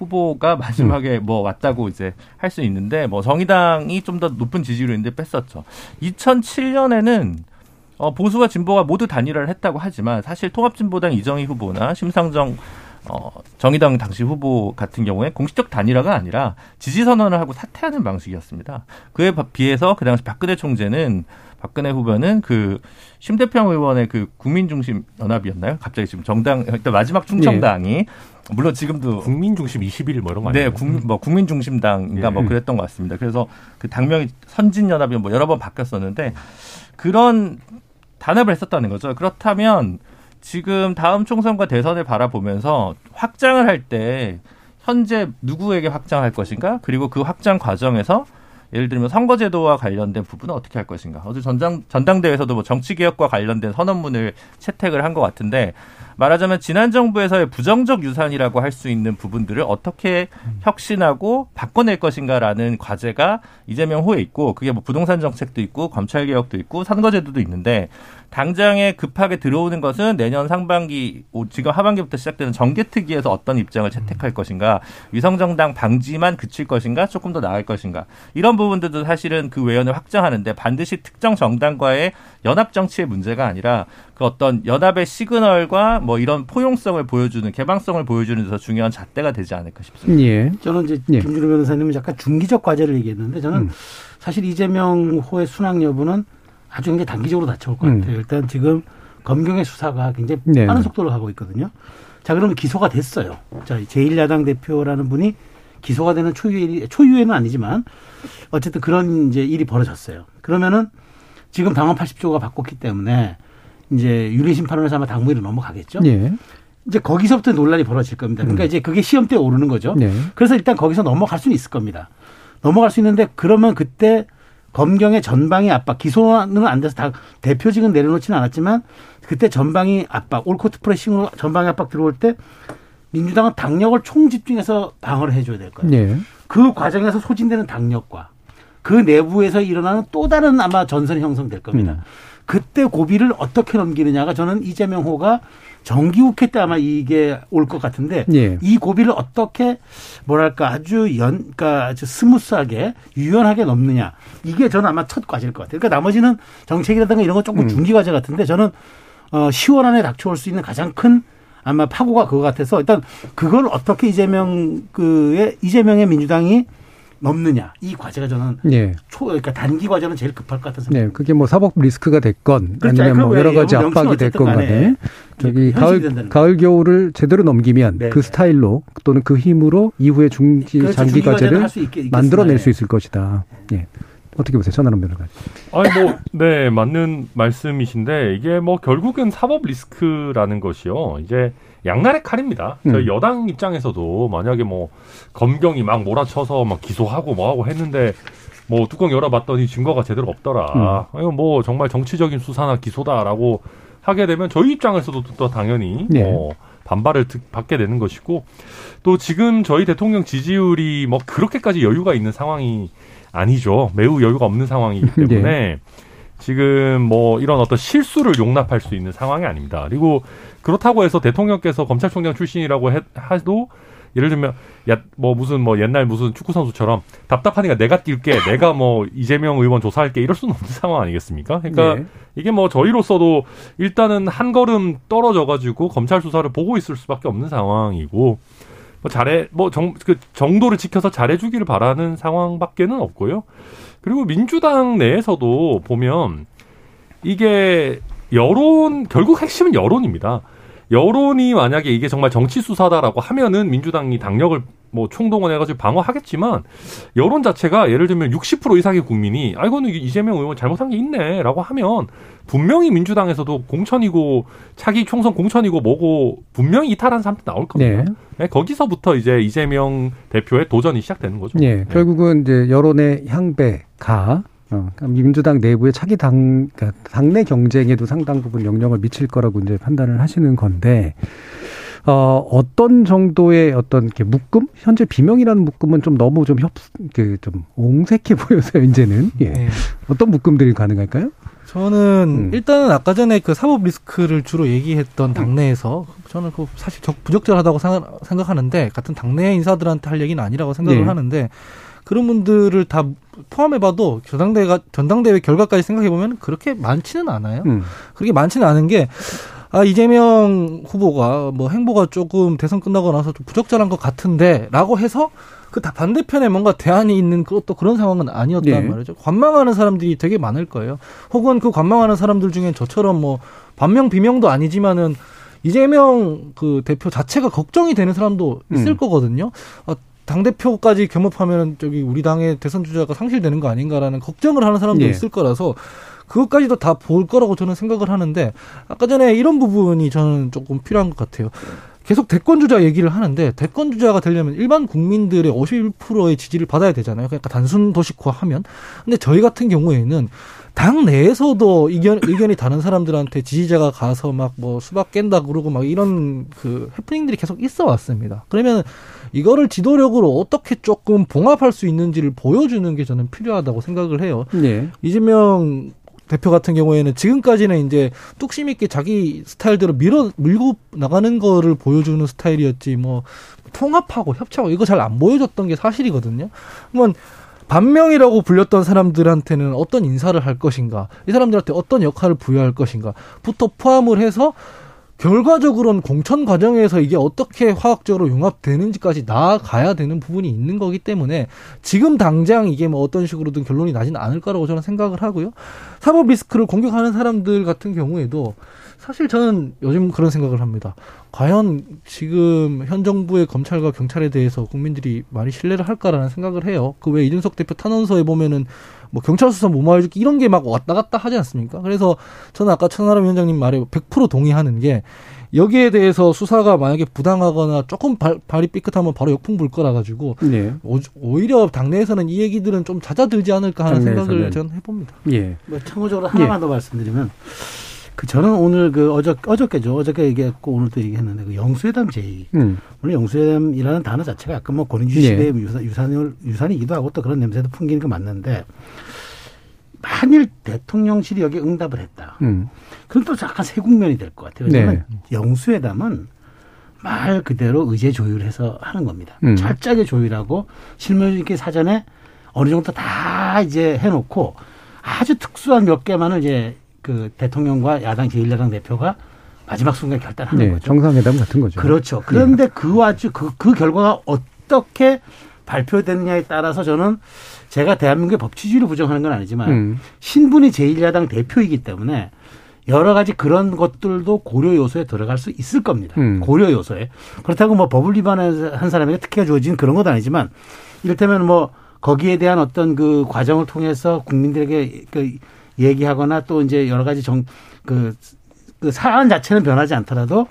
후보가 마지막에 뭐 왔다고 이제 할 수 있는데 뭐 정의당이 좀 더 높은 지지율을 있는데 뺐었죠. 2007년에는 어, 보수와 진보가 모두 단일화를 했다고 하지만 사실 통합진보당 이정희 후보나 심상정 어, 정의당 당시 후보 같은 경우에 공식적 단일화가 아니라 지지 선언을 하고 사퇴하는 방식이었습니다. 그에 비해서 그 당시 박근혜 총재는 박근혜 후보는 그 심대평 의원의 그 국민중심 연합이었나요? 갑자기 지금 정당 일단 마지막 충청당이 물론 지금도 국민 중심 21일 뭐 이런 거 네, 아니에요? 국민, 뭐 국민 중심당인가 예. 뭐 그랬던 것 같습니다. 그래서 그 당명이 선진 연합이 뭐 여러 번 바뀌었었는데 그런 단합을 했었다는 거죠. 그렇다면 지금 다음 총선과 대선을 바라보면서 확장을 할 때 현재 누구에게 확장할 것인가? 그리고 그 확장 과정에서 예를 들면 선거제도와 관련된 부분은 어떻게 할 것인가? 어제 전당, 전당대회에서도 뭐 정치개혁과 관련된 선언문을 채택을 한 것 같은데 말하자면 지난 정부에서의 부정적 유산이라고 할 수 있는 부분들을 어떻게 혁신하고 바꿔낼 것인가라는 과제가 이재명 후에 있고 그게 뭐 부동산 정책도 있고 검찰 개혁도 있고 선거제도도 있는데 당장에 급하게 들어오는 것은 내년 상반기 오, 지금 하반기부터 시작되는 정개특위에서 어떤 입장을 채택할 것인가 위성정당 방지만 그칠 것인가 조금 더 나을 것인가 이런 부분들도 사실은 그 외연을 확장하는데 반드시 특정 정당과의 연합 정치의 문제가 아니라 그 어떤 연합의 시그널과 뭐 이런 포용성을 보여주는 개방성을 보여주는 데서 중요한 잣대가 되지 않을까 싶습니다. 예. 저는 이제 예. 김준호 변호사님은 약간 중기적 과제를 얘기했는데 저는 음. 사실 이재명 호의 순항 여부는 아주 굉장히 단기적으로 다쳐올 것 음. 같아요. 일단 지금 검경의 수사가 굉장히 네. 빠른 속도로 가고 있거든요. 자, 그러면 기소가 됐어요. 자, 제1야당 대표라는 분이 기소가 되는 초유의, 초유의는 아니지만 어쨌든 그런 이제 일이 벌어졌어요. 그러면은 지금 당원 80조가 바꿨기 때문에 이제 윤리 심판원에서 아마 당무위로 넘어가겠죠. 예. 이제 거기서부터 논란이 벌어질 겁니다. 그러니까 음. 이제 그게 시험대에 오르는 거죠. 네. 그래서 일단 거기서 넘어갈 수는 있을 겁니다. 넘어갈 수 있는데 그러면 그때 검경의 전방위 압박, 기소는 안 돼서 다 대표직은 내려놓지는 않았지만 그때 전방위 압박, 올코트 프레싱으로 전방위 압박 들어올 때 민주당은 당력을 총집중해서 방어를 해줘야 될 거예요. 예. 그 과정에서 소진되는 당력과 그 내부에서 일어나는 또 다른 아마 전선이 형성될 겁니다. 음. 그때 고비를 어떻게 넘기느냐가 저는 이재명 호가 정기국회 때 아마 이게 올 것 같은데 예. 이 고비를 어떻게 뭐랄까 아주 연, 그러니까 아주 스무스하게 유연하게 넘느냐 이게 저는 아마 첫 과제일 것 같아요. 그러니까 나머지는 정책이라든가 이런 건 조금 음. 중기 과제 같은데 저는 어 10월 안에 닥쳐올 수 있는 가장 큰 아마 파고가 그거 같아서 일단 그걸 어떻게 이재명 그의 이재명의 민주당이 넘느냐 이 과제가 저는 예. 초 그러니까 단기 과제는 제일 급할 것 같아서 네, 그게 뭐 사법 리스크가 됐건 그렇죠. 아니면 뭐 여러 가지 압박이 됐건 간에 간에 저기 가을 된다는 가을 겨울을 제대로 넘기면 네, 그 네. 스타일로 또는 그 힘으로 이후에 중기 그렇죠. 장기 중기 과제는 과제를 할수 있게- 있겠으나, 만들어낼 예. 수 있을 것이다. 예. 어떻게 보세요, 전하는 변호사님? 아니 뭐 네 맞는 말씀이신데 이게 뭐 결국은 사법 리스크라는 것이요 이제 양날의 칼입니다. 저희 음. 여당 입장에서도 만약에 뭐 검경이 막 몰아쳐서 막 기소하고 뭐 하고 했는데 뭐 뚜껑 열어봤더니 증거가 제대로 없더라. 이거 뭐 정말 정치적인 수사나 기소다라고 하게 되면 저희 입장에서도 또 당연히 네. 뭐 반발을 듣- 받게 되는 것이고 또 지금 저희 대통령 지지율이 뭐 그렇게까지 여유가 있는 상황이 아니죠. 매우 여유가 없는 상황이기 때문에 지금 뭐 이런 어떤 실수를 용납할 수 있는 상황이 아닙니다. 그리고 그렇다고 해서 대통령께서 검찰총장 출신이라고 해, 하도 예를 들면 야 뭐 무슨 뭐 옛날 무슨 축구 선수처럼 답답하니까 내가 뛸게 내가 뭐 이재명 의원 조사할게 이럴 수는 없는 상황 아니겠습니까? 그러니까 네. 이게 뭐 저희로서도 일단은 한 걸음 떨어져 가지고 검찰 수사를 보고 있을 수밖에 없는 상황이고 뭐 잘해 뭐 정 그 정도를 지켜서 잘해주기를 바라는 상황밖에는 없고요. 그리고 민주당 내에서도 보면 이게 여론 결국 핵심은 여론입니다. 여론이 만약에 이게 정말 정치 수사다라고 하면은 민주당이 당력을 뭐 총동원해가지고 방어하겠지만 여론 자체가 예를 들면 60% 이상의 국민이 아 이거는 이재명 의원 잘못한 게 있네라고 하면 분명히 민주당에서도 공천이고 차기 총선 공천이고 뭐고 분명히 이탈한 사람도 나올 겁니다. 네. 네, 거기서부터 이제 이재명 대표의 도전이 시작되는 거죠. 예, 네. 결국은 이제 여론의 향배가 어, 그러니까 민주당 내부의 차기 당, 그러니까 당내 경쟁에도 상당 부분 영향을 미칠 거라고 이제 판단을 하시는 건데, 어, 어떤 정도의 어떤 이렇게 묶음? 현재 비명이라는 묶음은 좀 너무 좀 협, 그, 좀 옹색해 보여서요, 이제는. 예. 네. 어떤 묶음들이 가능할까요? 저는 음. 일단은 아까 전에 그 사법 리스크를 주로 얘기했던 당내에서 저는 그 사실 적- 부적절하다고 생각- 생각하는데 같은 당내 인사들한테 할 얘기는 아니라고 생각을 네. 하는데 그런 분들을 다 포함해봐도 전당대회가 전당대회 결과까지 생각해 보면 그렇게 많지는 않아요. 음. 그렇게 많지는 않은 게, 아, 이재명 후보가 뭐 행보가 조금 대선 끝나고 나서 좀 부적절한 것 같은데, 라고 해서 그 다 반대편에 뭔가 대안이 있는 그것도 그런 상황은 아니었단 네. 말이죠. 관망하는 사람들이 되게 많을 거예요. 혹은 그 관망하는 사람들 중엔 저처럼 뭐, 반명, 비명도 아니지만은, 이재명 그 대표 자체가 걱정이 되는 사람도 있을 음. 거거든요. 아, 당 대표까지 겸업하면 저기 우리 당의 대선 주자가 상실되는 거 아닌가라는 걱정을 하는 사람도 예. 있을 거라서 그것까지도 다 볼 거라고 저는 생각을 하는데 아까 전에 이런 부분이 저는 조금 필요한 것 같아요. 계속 대권 주자 얘기를 하는데 대권 주자가 되려면 일반 국민들의 51%의 지지를 받아야 되잖아요. 그러니까 단순 도식화하면. 근데 저희 같은 경우에는 당 내에서도 의견, 의견이 다른 사람들한테 지지자가 가서 막 뭐 수박 깬다 그러고 막 이런 그 해프닝들이 계속 있어 왔습니다. 그러면 이거를 지도력으로 어떻게 조금 봉합할 수 있는지를 보여주는 게 저는 필요하다고 생각을 해요. 예. 이재명 대표 같은 경우에는 지금까지는 이제 뚝심 있게 자기 스타일대로 밀어 밀고 나가는 거를 보여주는 스타일이었지 뭐 통합하고 협치하고 이거 잘 안 보여줬던 게 사실이거든요. 그러면 반명이라고 불렸던 사람들한테는 어떤 인사를 할 것인가, 이 사람들한테 어떤 역할을 부여할 것인가부터 포함을 해서 결과적으로는 공천 과정에서 이게 어떻게 화학적으로 융합되는지까지 나아가야 되는 부분이 있는 거기 때문에 지금 당장 이게 뭐 어떤 식으로든 결론이 나지는 않을 거라고 저는 생각을 하고요. 사법 리스크를 공격하는 사람들 같은 경우에도 사실 저는 요즘 그런 생각을 합니다. 과연 지금 현 정부의 검찰과 경찰에 대해서 국민들이 많이 신뢰를 할까라는 생각을 해요. 그 왜 이준석 대표 탄원서에 보면은 뭐 경찰 수사 무마해주기 이런 게 막 왔다 갔다 하지 않습니까? 그래서 저는 아까 천하람 위원장님 말에 100% 동의하는 게 여기에 대해서 수사가 만약에 부당하거나 조금 발, 발이 삐끗하면 바로 역풍 불 거라 가지고 예. 오- 오히려 당내에서는 이 얘기들은 좀 잦아들지 않을까 하는 생각을 당내에서는. 저는 해봅니다. 예. 뭐 참고적으로 하나만 더 말씀드리면 그 저는 오늘 그 어저 어저께죠 어저께 얘기했고 오늘도 얘기했는데 그 영수회담 제의 음. 물론 영수회담이라는 단어 자체가 약간 뭐 권위주의 예. 시대의 유산, 유산, 유산이기도 하고 또 그런 냄새도 풍기는 거 맞는데 만일 대통령실이 여기 응답을 했다. 음. 그럼 또 약간 새 국면이 될 것 같아요. 네. 왜냐하면 영수회담은 말 그대로 의제 조율해서 하는 겁니다. 음. 철저하게 조율하고 실무 있게 사전에 어느 정도 다 이제 해놓고 아주 특수한 몇 개만을 이제 그 대통령과 야당 제1야당 대표가 마지막 순간 결단하는 네. 거죠. 정상회담 같은 거죠. 그렇죠. 그런데 그 와중 그, 그 결과가 어떻게 발표되느냐에 따라서 저는 제가 대한민국의 법치주의를 부정하는 건 아니지만 음. 신분이 제1야당 대표이기 때문에 여러 가지 그런 것들도 고려 요소에 들어갈 수 있을 겁니다. 음. 고려 요소에. 그렇다고 뭐 법을 위반한 사람에게 특혜가 주어진 그런 것도 아니지만 이를테면 뭐 거기에 대한 어떤 그 과정을 통해서 국민들에게 그 얘기하거나 또 이제 여러 가지 정, 그, 그 사안 자체는 변하지 않더라도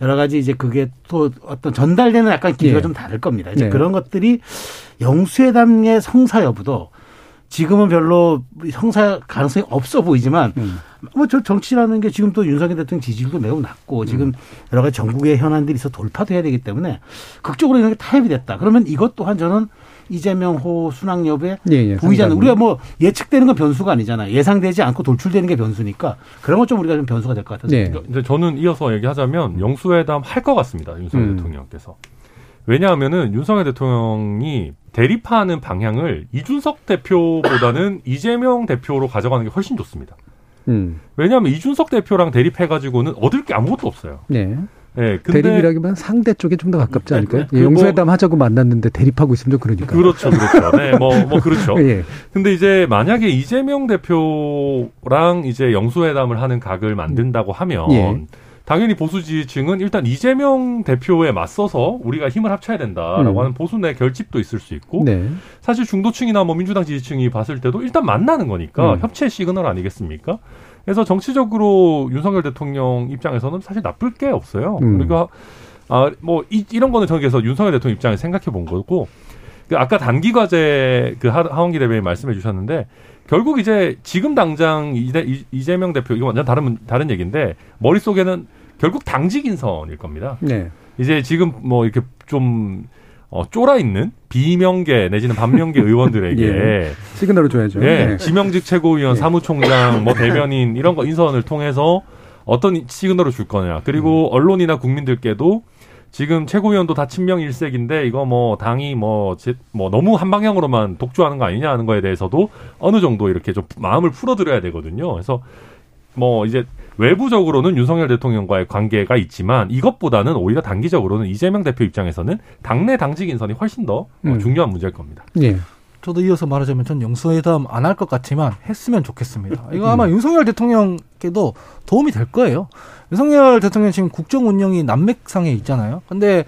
여러 가지 이제 그게 또 어떤 전달되는 약간 기류가 예. 좀 다를 겁니다. 이제 네. 그런 것들이 영수회담의 성사 여부도 지금은 별로 성사 가능성이 없어 보이지만 음. 뭐저 정치라는 게 지금 또 윤석열 대통령 지지율도 매우 낮고 지금 여러 가지 전국의 현안들이 있어 돌파도 해야 되기 때문에 극적으로 이렇게 타협이 됐다. 그러면 이것 또한 저는 이재명 호 순항 여부에 예, 예, 보이지 않는. 우리가 뭐 예측되는 건 변수가 아니잖아요. 예상되지 않고 돌출되는 게 변수니까 그런 건좀 우리가 좀 변수가 될 것 같아서 네. 이제 저는 이어서 얘기하자면 영수회담 할 것 같습니다. 윤석열 음. 대통령께서. 왜냐하면은 윤석열 대통령이 대립하는 방향을 이준석 대표보다는 이재명 대표로 가져가는 게 훨씬 좋습니다. 음. 왜냐하면 이준석 대표랑 대립해가지고는 얻을 게 아무것도 없어요. 네. 예, 근데 대립이라기보단 상대 쪽에 좀 더 가깝지 않을까요? 그 예, 뭐- 영수회담 하자고 만났는데 대립하고 있으면 좀 그러니까. 그렇죠, 그렇죠. 네, 뭐, 뭐, 그렇죠. 예. 근데 이제 만약에 이재명 대표랑 이제 영수회담을 하는 각을 만든다고 하면 예. 당연히 보수 지지층은 일단 이재명 대표에 맞서서 우리가 힘을 합쳐야 된다라고 음. 하는 보수 내 결집도 있을 수 있고 네. 사실 중도층이나 뭐 민주당 지지층이 봤을 때도 일단 만나는 거니까 음. 협치의 시그널 아니겠습니까? 그래서 정치적으로 윤석열 대통령 입장에서는 사실 나쁠 게 없어요. 음. 그러니까 아뭐 이런 거는 저는 그래서 윤석열 대통령 입장에 생각해 본 거고 그 아까 단기 과제 그 하- 하원기 대변인 말씀해 주셨는데 결국 이제 지금 당장 이재- 이재명 대표 이거 완전 다른 문- 다른 얘기인데 머릿속에는 결국 당직 인선일 겁니다. 네. 이제 지금 뭐 이렇게 좀 어, 쫄아 있는 비명계 내지는 반명계 의원들에게 예. 시그널을 줘야죠. 예, 네. 지명직 최고위원, 예. 사무총장, 뭐 대변인 이런 거 인선을 통해서 어떤 시그널을 줄 거냐. 그리고 언론이나 국민들께도 지금 최고위원도 다 친명 일색인데 이거 뭐 당이 뭐, 제, 뭐 너무 한 방향으로만 독주하는 거 아니냐 하는 거에 대해서도 어느 정도 이렇게 좀 마음을 풀어드려야 되거든요. 그래서 뭐 이제 외부적으로는 윤석열 대통령과의 관계가 있지만 이것보다는 오히려 단기적으로는 이재명 대표 입장에서는 당내 당직 인선이 훨씬 더 어, 음. 중요한 문제일 겁니다. 예. 저도 이어서 말하자면 전 영수회담 안 할 것 같지만 했으면 좋겠습니다. 이거 아마 윤석열 대통령께도 도움이 될 거예요. 윤석열 대통령 지금 국정 운영이 난맥상에 있잖아요. 근데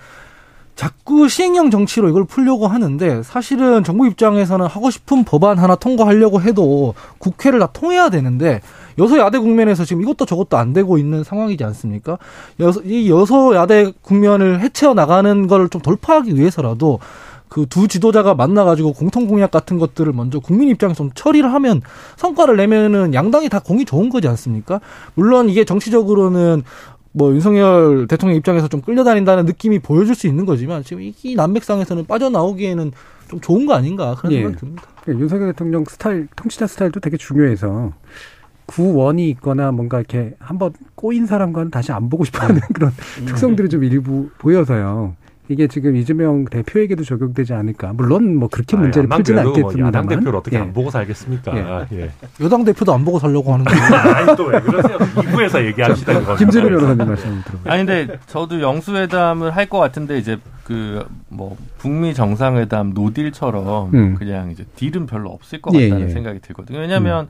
자꾸 시행령 정치로 이걸 풀려고 하는데 사실은 정부 입장에서는 하고 싶은 법안 하나 통과하려고 해도 국회를 다 통해야 되는데 여소야대 국면에서 지금 이것도 저것도 안 되고 있는 상황이지 않습니까? 여서, 이 여소야대 국면을 해치어 나가는 걸 좀 돌파하기 위해서라도 그두 지도자가 만나가지고 공통 공약 같은 것들을 먼저 국민 입장에서 좀 처리를 하면 성과를 내면은 양당이 다 공이 좋은 거지 않습니까? 물론 이게 정치적으로는 뭐 윤석열 대통령 입장에서 좀 끌려다닌다는 느낌이 보여줄 수 있는 거지만 지금 이, 이 난맥상에서는 빠져나오기에는 좀 좋은 거 아닌가 그런 예. 생각이 듭니다. 그러니까 윤석열 대통령 스타일, 통치자 스타일도 되게 중요해서 구원이 있거나 뭔가 이렇게 한번 꼬인 사람과는 다시 안 보고 싶어 하는 그런 특성들이 좀 일부 보여서요. 이게 지금 이재명 대표에게도 적용되지 않을까. 물론 뭐 그렇게 문제를 아, 풀지는 그래도 뭐 않겠습니다만. 야당 대표를 어떻게 예. 안 보고 살겠습니까? 예. 아, 예. 여당 대표도 안 보고 살려고 하는 거예요. 아니 또 왜 그러세요? 2부에서 얘기합시다. 김재료 변호사님 말씀 들어보죠. 아니 근데 저도 영수회담을 할 것 같은데 이제 그 뭐 북미 정상회담 노딜처럼 음. 그냥 이제 딜은 별로 없을 것 예, 같다는 예. 생각이 들거든요. 왜냐하면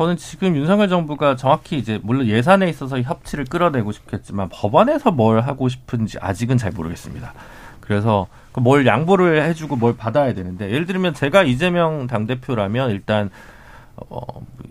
저는 지금 윤석열 정부가 정확히 이제 물론 예산에 있어서 협치를 끌어내고 싶겠지만 법안에서 뭘 하고 싶은지 아직은 잘 모르겠습니다. 그래서 그뭘 양보를 해주고 뭘 받아야 되는데 예를 들면 제가 이재명 당 대표라면 일단 어,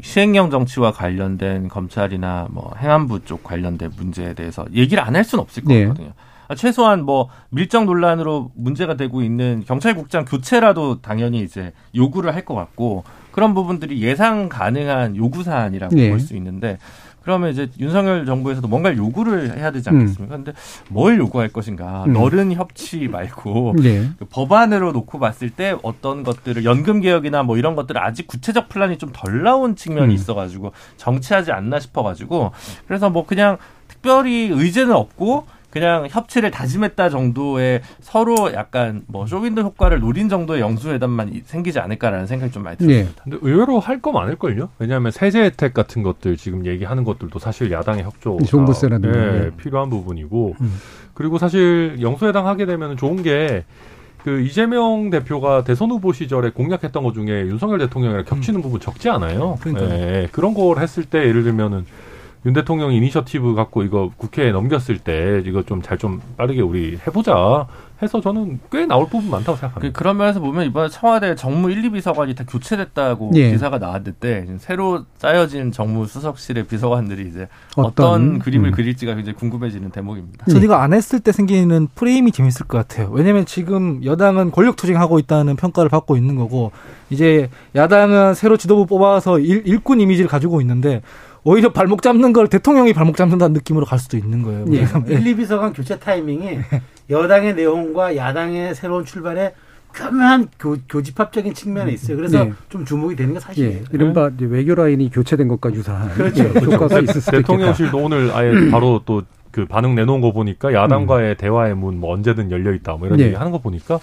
시행령 정치와 관련된 검찰이나 뭐 행안부 쪽 관련된 문제에 대해서 얘기를 안 할 수는 없을 것 네. 같거든요. 아, 최소한 뭐 밀정 논란으로 문제가 되고 있는 경찰국장 교체라도 당연히 이제 요구를 할 것 같고 그런 부분들이 예상 가능한 요구 사안이라고 네. 볼수 있는데 그러면 이제 윤석열 정부에서도 뭔가를 요구를 해야 되지 음. 않겠습니까? 근데 뭘 요구할 것인가? 음. 너른 협치 말고 예. 그 법안으로 놓고 봤을 때 어떤 것들을 연금 개혁이나 뭐 이런 것들을 아직 구체적 플랜이 좀 덜 나온 측면이 음. 있어가지고 정치하지 않나 싶어가지고 그래서 뭐 그냥 특별히 의제는 없고 그냥 협치를 다짐했다 정도의 서로 약간 뭐 쇼윈도 효과를 노린 정도의 영수회담만 이- 생기지 않을까라는 생각이 좀 많이 예. 듭니다. 근데 의외로 할 거 많을걸요? 왜냐하면 세제 혜택 같은 것들 지금 얘기하는 것들도 사실 야당의 협조 정부세라든가, 예, 예. 필요한 부분이고 음. 그리고 사실 영수회담 하게 되면 좋은 게그 이재명 대표가 대선 후보 시절에 공약했던 것 중에 윤석열 대통령이랑 겹치는 부분 적지 않아요. 그러니까요. 예, 그런 걸 했을 때 예를 들면은 윤 대통령이 이니셔티브 갖고 이거 국회에 넘겼을 때 이거 좀잘좀 빠르게 우리 해보자 해서 저는 꽤 나올 부분 많다고 생각합니다. 그, 런 면에서 보면 이번에 청와대 정무 1, 2 비서관이 다 교체됐다고 예. 기사가 나왔는데 새로 짜여진 정무 수석실의 비서관들이 이제 어떤, 어떤, 그림을 음. 그릴지가 굉장히 궁금해지는 대목입니다. 전 이거 안 했을 때 생기는 프레임이 재밌을 것 같아요. 왜냐면 지금 여당은 권력 투쟁하고 있다는 평가를 받고 있는 거고 이제 야당은 새로 지도부 뽑아서 일, 일꾼 이미지를 가지고 있는데 오히려 발목 잡는 걸 대통령이 발목 잡는다는 느낌으로 갈 수도 있는 거예요. 예. 왜냐면 1, 2비서관 교체 타이밍이 여당의 내용과 야당의 새로운 출발에 교묘한 교, 교집합적인 측면이 있어요. 그래서 예. 좀 주목이 되는 게 예, 사실이에요. 이른바 이제 외교 라인이 교체된 것과 유사한 그렇죠. 예, 효과가 있을 수도 있겠다. 대통령실도 오늘 아예 바로 또 그 반응 내놓은 거 보니까 야당과의 대화의 문 뭐 언제든 열려 있다 뭐 이런 예. 얘기 하는 거 보니까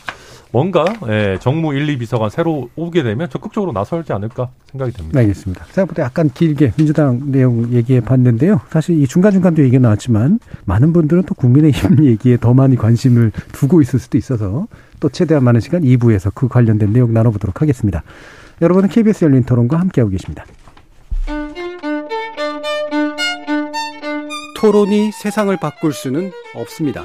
뭔가 예, 정무 1, 2비서관 새로 오게 되면 적극적으로 나설지 않을까 생각이 됩니다. 알겠습니다. 생각보다 약간 길게 민주당 내용 얘기해 봤는데요. 사실 이 중간중간도 얘기 나왔지만 많은 분들은 또 국민의힘 얘기에 더 많이 관심을 두고 있을 수도 있어서 또 최대한 많은 시간 2부에서 그 관련된 내용 나눠보도록 하겠습니다. 여러분은 KBS 열린 토론과 함께하고 계십니다. 토론이 세상을 바꿀 수는 없습니다.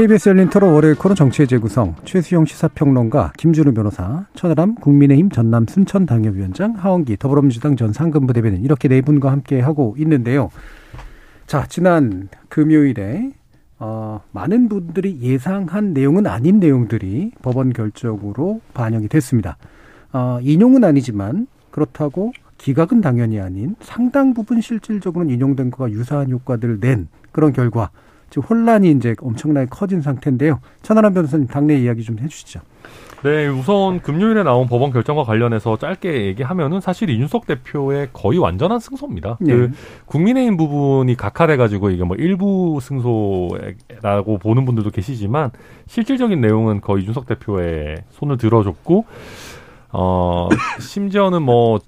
KBS 열린 토론 월요일 코너 정치의 재구성 최수영 시사평론가 김준우 변호사 천하람 국민의힘 전남 순천 당협위원장 하원기 더불어민주당 전 상근부 대변인 이렇게 네 분과 함께 하고 있는데요. 자 지난 금요일에 어, 많은 분들이 예상한 내용은 아닌 내용들이 법원 결정으로 반영이 됐습니다. 어, 인용은 아니지만 그렇다고 기각은 당연히 아닌 상당 부분 실질적으로는 인용된 것과 유사한 효과들을 낸 그런 결과 지금 혼란이 이제 엄청나게 커진 상태인데요. 천하람 변호사님 당내 이야기 좀 해주시죠. 네, 우선 금요일에 나온 법원 결정과 관련해서 짧게 얘기하면은 사실 이준석 대표의 거의 완전한 승소입니다. 네. 그 국민의힘 부분이 각하돼가지고 이게 뭐 일부 승소라고 보는 분들도 계시지만 실질적인 내용은 거의 이준석 대표의 손을 들어줬고 어 심지어는 뭐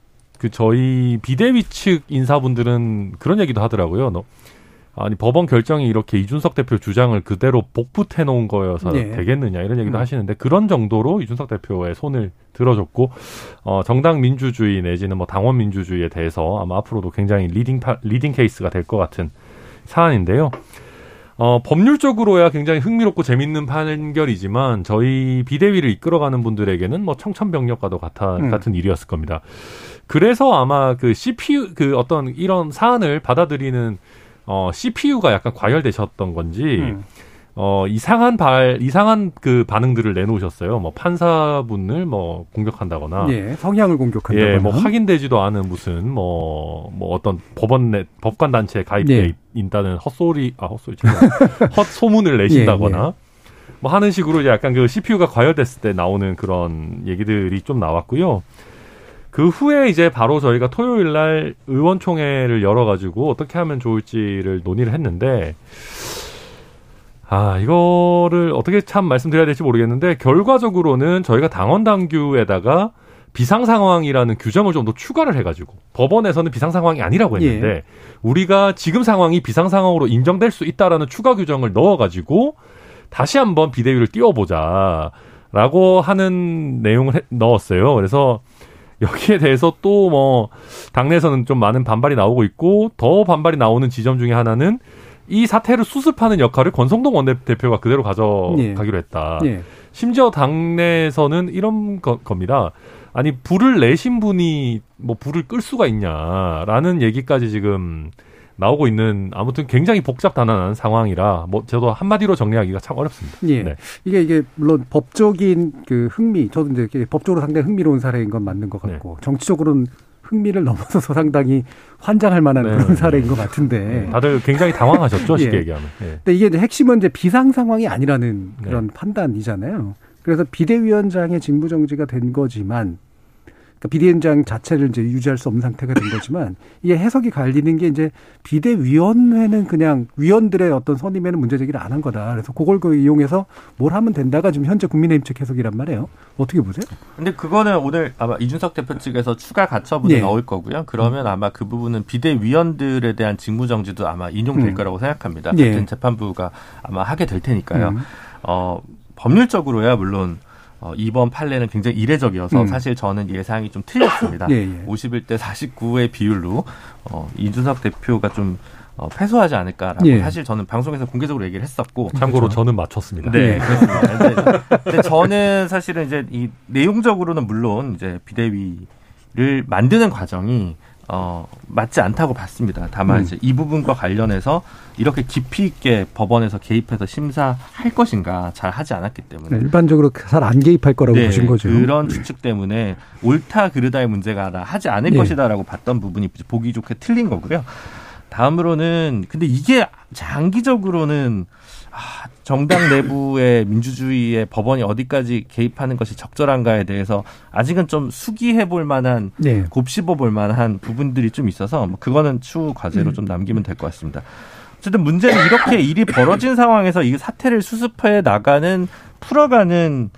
그 저희 비대위 측 인사분들은 그런 얘기도 하더라고요. 너, 아니 법원 결정이 이렇게 이준석 대표 주장을 그대로 복붙해 놓은 거여서 네. 되겠느냐 이런 얘기도 음. 하시는데 그런 정도로 이준석 대표의 손을 들어줬고 어 정당 민주주의 내지는 뭐 당원 민주주의에 대해서 아마 앞으로도 굉장히 leading 파, leading case가 될 것 같은 사안인데요. 어, 법률적으로야 굉장히 흥미롭고 재밌는 판결이지만 저희 비대위를 이끌어가는 분들에게는 뭐 청천벽력과도 같아, 음. 같은 일이었을 겁니다. 그래서 아마 그 CPU 그 어떤 이런 사안을 받아들이는 어, CPU가 약간 과열되셨던 건지 음. 어, 이상한 발, 이상한 그 반응들을 내놓으셨어요. 뭐 판사분을 뭐 공격한다거나. 예, 성향을 공격한다거나. 예, 뭐 확인되지도 않은 무슨 뭐, 뭐 어떤 법원 내, 법관 단체에 가입돼 예. 있다는 헛소리, 아, 헛소리, 헛 소문을 내신다거나. 예, 뭐 하는 식으로 약간 그 CPU가 과열됐을 때 나오는 그런 얘기들이 좀 나왔고요. 그 후에 이제 바로 저희가 토요일 날 의원총회를 열어가지고 어떻게 하면 좋을지를 논의를 했는데, 아, 이거를 어떻게 참 말씀드려야 될지 모르겠는데, 결과적으로는 저희가 당원 당규에다가 비상 상황이라는 규정을 좀 더 추가를 해가지고 법원에서는 비상 상황이 아니라고 했는데 예. 우리가 지금 상황이 비상 상황으로 인정될 수 있다라는 추가 규정을 넣어가지고 다시 한번 비대위를 띄워보자 라고 하는 내용을 해- 넣었어요. 그래서 여기에 대해서 또 뭐 당내에서는 좀 많은 반발이 나오고 있고 더 반발이 나오는 지점 중에 하나는 이 사태를 수습하는 역할을 권성동 원내대표가 그대로 가져가기로 했다. 예. 심지어 당내에서는 이런 거, 겁니다. 아니 불을 내신 분이 뭐 불을 끌 수가 있냐라는 얘기까지 지금 나오고 있는 아무튼 굉장히 복잡단단한 상황이라 뭐 저도 한마디로 정리하기가 참 어렵습니다. 예. 네. 이게 이게 물론 법적인 그 흥미, 저도 이제 이게 법적으로 상당히 흥미로운 사례인 건 맞는 것 네. 같고 정치적으로는 흥미를 넘어서서 상당히 환장할 만한 네. 그런 사례인 것 같은데. 다들 굉장히 당황하셨죠, 쉽게 예. 얘기하면. 예. 근데 이게 이제 핵심은 이제 비상 상황이 아니라는 네. 그런 판단이잖아요. 그래서 비대위원장의 직무 정지가 된 거지만 그러니까 비대위원장 자체를 이제 유지할 수 없는 상태가 된 거지만 이게 해석이 갈리는 게 이제 비대위원회는 그냥 위원들의 어떤 선임에는 문제 제기를 안 한 거다. 그래서 그걸 그 이용해서 뭘 하면 된다가 지금 현재 국민의힘 측 해석이란 말이에요. 어떻게 보세요? 근데 그거는 오늘 아마 이준석 대표 측에서 추가 가처분을 예. 넣을 거고요. 그러면 아마 그 부분은 비대위원들에 대한 직무정지도 아마 인용될 음. 거라고 생각합니다. 예. 같은 재판부가 아마 하게 될 테니까요. 음. 어, 법률적으로야 물론 어, 이번 판례는 굉장히 이례적이어서 음. 사실 저는 예상이 좀 틀렸습니다. 예, 예. 51대 49의 비율로 어, 이준석 대표가 좀 어, 패소하지 않을까라고 예. 사실 저는 방송에서 공개적으로 얘기를 했었고 참고로 저는 맞췄습니다. 네, 예. 그렇습니다. 근데, 근데 저는 사실은 이제 이 내용적으로는 물론 이제 비대위를 만드는 과정이 어, 맞지 않다고 봤습니다. 다만 음. 이제 이 부분과 관련해서 이렇게 깊이 있게 법원에서 개입해서 심사할 것인가 잘 하지 않았기 때문에 네, 일반적으로 잘 안 개입할 거라고 네, 보신 거죠. 그런 추측 때문에 옳다 그르다의 문제가 아니라 하지 않을 예. 것이다라고 봤던 부분이 보기 좋게 틀린 거고요. 다음으로는 근데 이게 장기적으로는 아, 정당 내부의 민주주의의 법원이 어디까지 개입하는 것이 적절한가에 대해서 아직은 좀 수기해 볼 만한 네. 곱씹어 볼 만한 부분들이 좀 있어서 뭐 그거는 추후 과제로 음. 좀 남기면 될 것 같습니다. 어쨌든 문제는 이렇게 일이 벌어진 상황에서 이 사태를 수습해 나가는 풀어가는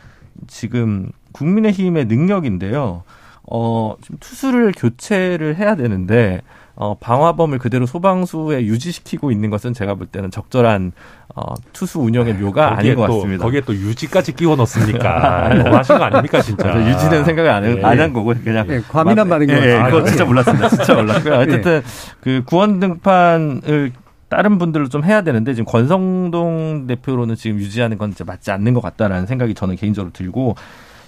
지금 국민의힘의 능력인데요. 어, 지금 투수를 교체를 해야 되는데 어, 방화범을 그대로 소방수에 유지시키고 있는 것은 제가 볼 때는 적절한 어, 투수 운영의 묘가 아닌 것 또, 같습니다. 거기에 또 유지까지 끼워 넣습니까? 너무 하신 거 아닙니까, 진짜? 유지는 생각을 안, 예. 안한 거고 그냥 예, 과민한 막- 반응인 것 예, 예, 같아요. 그거 진짜 몰랐습니다. 진짜 몰랐고요. 어쨌든 그 구원 등판을 다른 분들로 좀 해야 되는데 지금 권성동 대표로는 지금 유지하는 건 진짜 맞지 않는 것 같다라는 생각이 저는 개인적으로 들고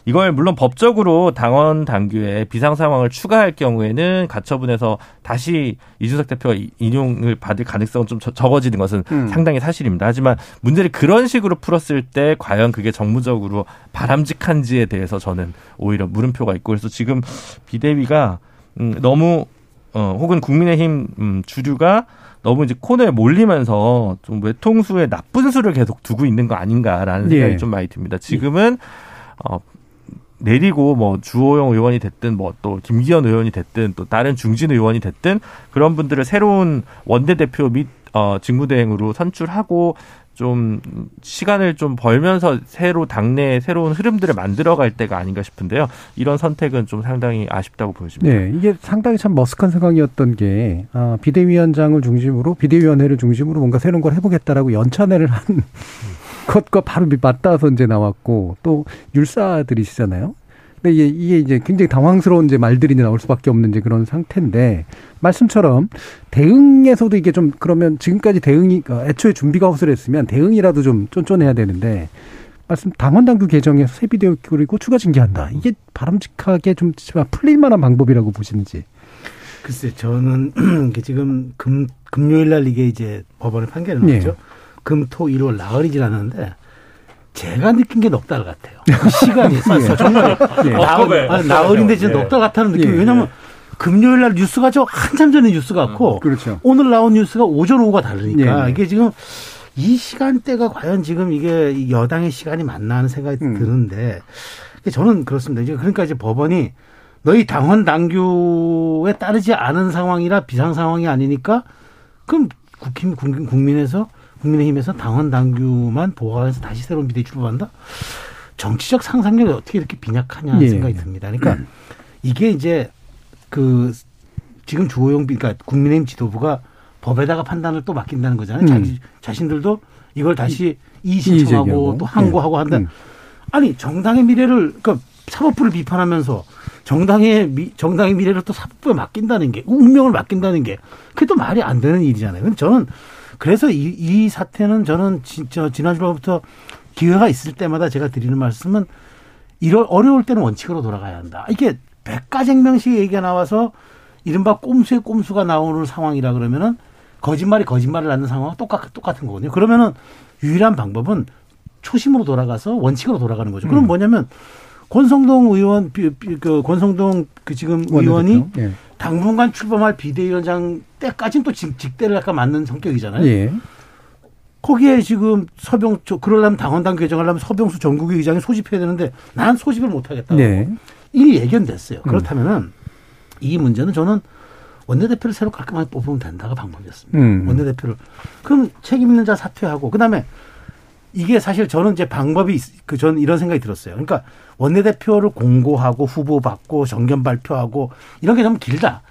이걸 물론 법적으로 당원 당규에 비상 상황을 추가할 경우에는 가처분에서 다시 이준석 대표가 이- 인용을 받을 가능성은 좀 저- 적어지는 것은 음. 상당히 사실입니다. 하지만 문제를 그런 식으로 풀었을 때 과연 그게 정무적으로 바람직한지에 대해서 저는 오히려 물음표가 있고 그래서 지금 비대위가 음, 너무 어, 혹은 국민의힘 음, 주류가 너무 이제 코너에 몰리면서 좀 외통수의 나쁜 수를 계속 두고 있는 거 아닌가라는 생각이 예. 좀 많이 듭니다. 지금은 어, 내리고 뭐 주호영 의원이 됐든 뭐 또 김기현 의원이 됐든 또 다른 중진 의원이 됐든 그런 분들을 새로운 원내 대표 및 어, 직무대행으로 선출하고 좀 시간을 좀 벌면서 새로 당내에 새로운 흐름들을 만들어갈 때가 아닌가 싶은데요. 이런 선택은 좀 상당히 아쉽다고 보여집니다. 네, 이게 상당히 참 머쓱한 상황이었던 게 아, 비대위원장을 중심으로 비대위원회를 중심으로 뭔가 새로운 걸 해보겠다라고 연찬회를 한 것과 바로 맞닿아서 이제 나왔고 또 율사들이시잖아요. 근데 이게, 이게 이제 굉장히 당황스러운 이제 말들이 이제 나올 수밖에 없는 이제 그런 상태인데 말씀처럼 대응에서도 이게 좀 그러면 지금까지 대응이 어, 애초에 준비가 허술했으면 대응이라도 좀 쫀쫀해야 되는데 말씀 당원 당규 개정에서 세비대우 그리고 추가 징계한다. 이게 바람직하게 좀 풀릴 만한 방법이라고 보시는지. 글쎄, 저는 지금 금, 금요일 날 이게 이제 법원의 판결이 예. 나왔죠. 금, 토, 일월 나흘이 지났는데 제가 느낀 게 넉달 같아요. 그 시간이 있어요. 정말 예. 나흘, 아니, 나흘인데 지금 예. 넉달 같다는 느낌이 예. 왜냐면 금요일 날 뉴스가 저 한참 전에 뉴스 같고 그렇죠. 오늘 나온 뉴스가 오전 오후가 다르니까 예. 이게 지금 이 시간대가 과연 지금 이게 이 여당의 시간이 맞나 하는 생각이 음. 드는데 저는 그렇습니다. 이제 그러니까 이제 법원이 너희 당원 당규에 따르지 않은 상황이라 비상 상황이 아니니까 그럼 국힘 국민- 국민에서 국민의힘에서 당원 당규만 보호해서 다시 새로운 비대 출범한다? 정치적 상상력이 어떻게 이렇게 빈약하냐 예. 생각이 듭니다. 그러니까 이게 이제 그 지금 주호영 비 그러니까 국민의힘 지도부가 법에다가 판단을 또 맡긴다는 거잖아요. 음. 자기 자신들도 이걸 다시 이의 제기하고. 신청하고 또 항고하고 한다. 음. 아니 정당의 미래를 그러니까 사법부를 비판하면서 정당의 미, 정당의 미래를 또 사법부에 맡긴다는 게 운명을 맡긴다는 게 그게 또 말이 안 되는 일이잖아요. 저는 그래서 이, 이 사태는 저는 진짜 지난주부터 기회가 있을 때마다 제가 드리는 말씀은 이럴 어려울 때는 원칙으로 돌아가야 한다. 이게 백가쟁명식 얘기가 나와서 이른바 꼼수의 꼼수가 나오는 상황이라 그러면은 거짓말이 거짓말을 낳는 상황과 똑같, 똑같은 거거든요. 그러면은 유일한 방법은 초심으로 돌아가서 원칙으로 돌아가는 거죠. 그럼 음. 뭐냐면 권성동 의원, 그 권성동 그 지금 의원이. 예. 당분간 출범할 비대위원장 때까지는 또 직, 직대를 약간 맞는 성격이잖아요. 예. 거기에 지금 서병 저 그러려면 당원당 개정하려면 서병수 전국위 의장이 소집해야 되는데 난 소집을 못 하겠다고 네. 이미 예견됐어요. 그렇다면은 이 문제는 저는 원내대표를 새로 깔끔하게 뽑으면 된다가 방법이었습니다. 음. 원내대표를 그럼 책임 있는 자 사퇴하고 그 다음에 이게 사실 저는 이제 방법이 그 저는 이런 생각이 들었어요. 그러니까 원내대표를 공고하고 후보 받고 정견 발표하고 이런 게 너무 길다.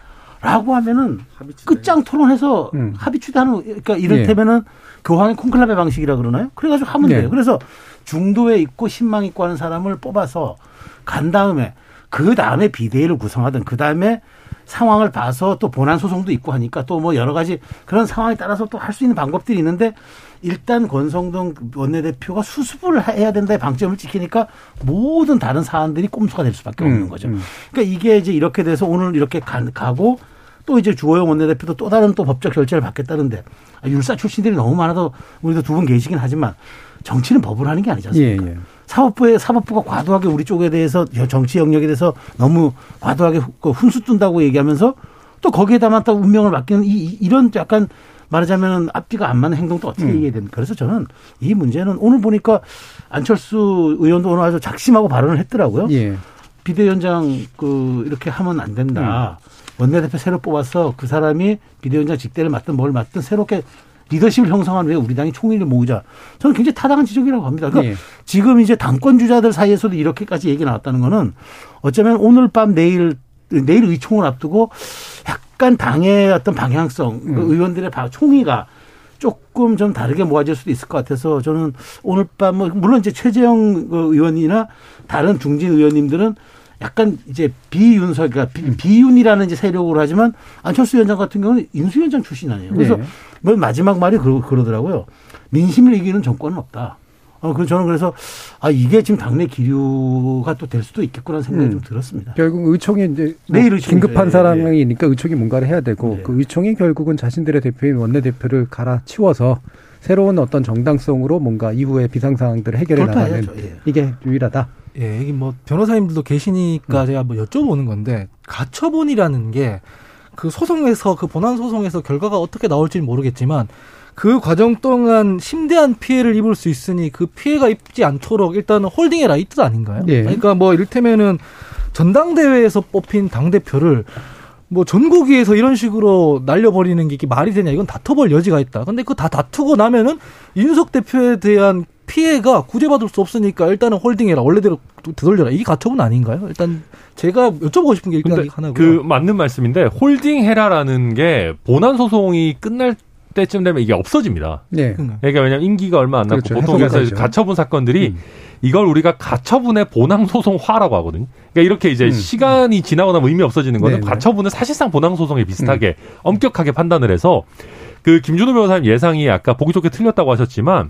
라고 하면은 끝장 토론해서 음. 합의 추대하는 그러니까 이를테면은 교황의 콘클라베 방식이라 그러나요? 그래가지고 하면 네. 돼요. 그래서 중도에 있고 신망 있고 하는 사람을 뽑아서 간 다음에 그 다음에 비대위를 구성하든 그 다음에 상황을 봐서 또 본안 소송도 있고 하니까 또 뭐 여러 가지 그런 상황에 따라서 또 할 수 있는 방법들이 있는데 일단 권성동 원내대표가 수습을 해야 된다의 방점을 지키니까 모든 다른 사안들이 꼼수가 될 수밖에 없는 음, 거죠. 음. 그러니까 이게 이제 이렇게 돼서 오늘 이렇게 가, 가고 또 이제 주호영 원내대표도 또 다른 또 법적 결재를 받겠다는데 아, 율사 출신들이 너무 많아서 우리도 두 분 계시긴 하지만 정치는 법으로 하는 게 아니지 예, 않습니까? 예. 사법부에 사법부가 과도하게 우리 쪽에 대해서 정치 영역에 대해서 너무 과도하게 그 훈수 둔다고 얘기하면서 또 거기에다만 또 운명을 맡기는 이, 이- 이런 약간 말하자면 앞뒤가 안 맞는 행동도 어떻게 음. 얘기해야 됩니까? 그래서 저는 이 문제는 오늘 보니까 안철수 의원도 오늘 아주 작심하고 발언을 했더라고요. 예. 비대위원장 그 이렇게 하면 안 된다. 음. 원내대표 새로 뽑아서 그 사람이 비대위원장 직대를 맡든 뭘 맡든 새롭게 리더십을 형성한 후에 우리 당이 총리를 모으자. 저는 굉장히 타당한 지적이라고 합니다. 그러니까 예. 지금 이제 당권 주자들 사이에서도 이렇게까지 얘기 나왔다는 거는 어쩌면 오늘 밤 내일 내일 의총을 앞두고 약간 당의 어떤 방향성 그 음. 의원들의 바- 총의가 조금 좀 다르게 모아질 수도 있을 것 같아서 저는 오늘 밤뭐 물론 이제 최재형 그 의원이나 다른 중진 의원님들은 약간 이제 비윤석 그러니까 음. 비, 윤이라는 이제 세력으로 하지만 안철수 위원장 같은 경우는 인수위원장 출신 아니에요. 그래서 네. 맨 마지막 말이 그러, 그러더라고요. 민심을 이기는 정권은 없다. 어, 그 저는 그래서 아 이게 지금 당내 기류가 또 될 수도 있겠구나 생각이 음. 좀 들었습니다. 결국 의총이 이제 뭐 내일 의총이죠. 긴급한 예, 상황이니까 의총이 뭔가를 해야 되고 네. 그 의총이 결국은 자신들의 대표인 원내 대표를 갈아치워서 새로운 어떤 정당성으로 뭔가 이후의 비상 상황들을 해결해 나가는. 예. 이게 유일하다. 예, 이게 뭐 변호사님들도 계시니까 제가 뭐 여쭤보는 건데 가처분이라는 게 그 소송에서 그 본안 소송에서 결과가 어떻게 나올지는 모르겠지만 그 과정 동안 심대한 피해를 입을 수 있으니 그 피해가 입지 않도록 일단은 홀딩해라 이뜻 아닌가요? 예. 그러니까 뭐 이를테면은 전당대회에서 뽑힌 당 대표를 뭐 전국위에서 이런 식으로 날려버리는 게 이게 말이 되냐 이건 다퉈볼 여지가 있다. 근데 그다 다투고 나면은 이준석 대표에 대한 피해가 구제받을 수 없으니까 일단은 holding해라 원래대로 되돌려라 이게 가처분 아닌가요? 일단 제가 여쭤보고 싶은 게 일단 하나고요. 그 맞는 말씀인데 holding 해라라는 게 본안 소송이 끝날 때쯤 되면 이게 없어집니다. 네. 그러니까. 그러니까 왜냐면 임기가 얼마 안 남고 그렇죠. 보통 그래서. 가처분 사건들이 음. 이걸 우리가 가처분의 본안소송화라고 하거든요. 그러니까 이렇게 이제 음. 시간이 지나고 나면 의미 없어지는 거는 네네. 가처분은 사실상 본안소송에 비슷하게 음. 엄격하게 판단을 해서 그 김준호 변호사님 예상이 아까 보기 좋게 틀렸다고 하셨지만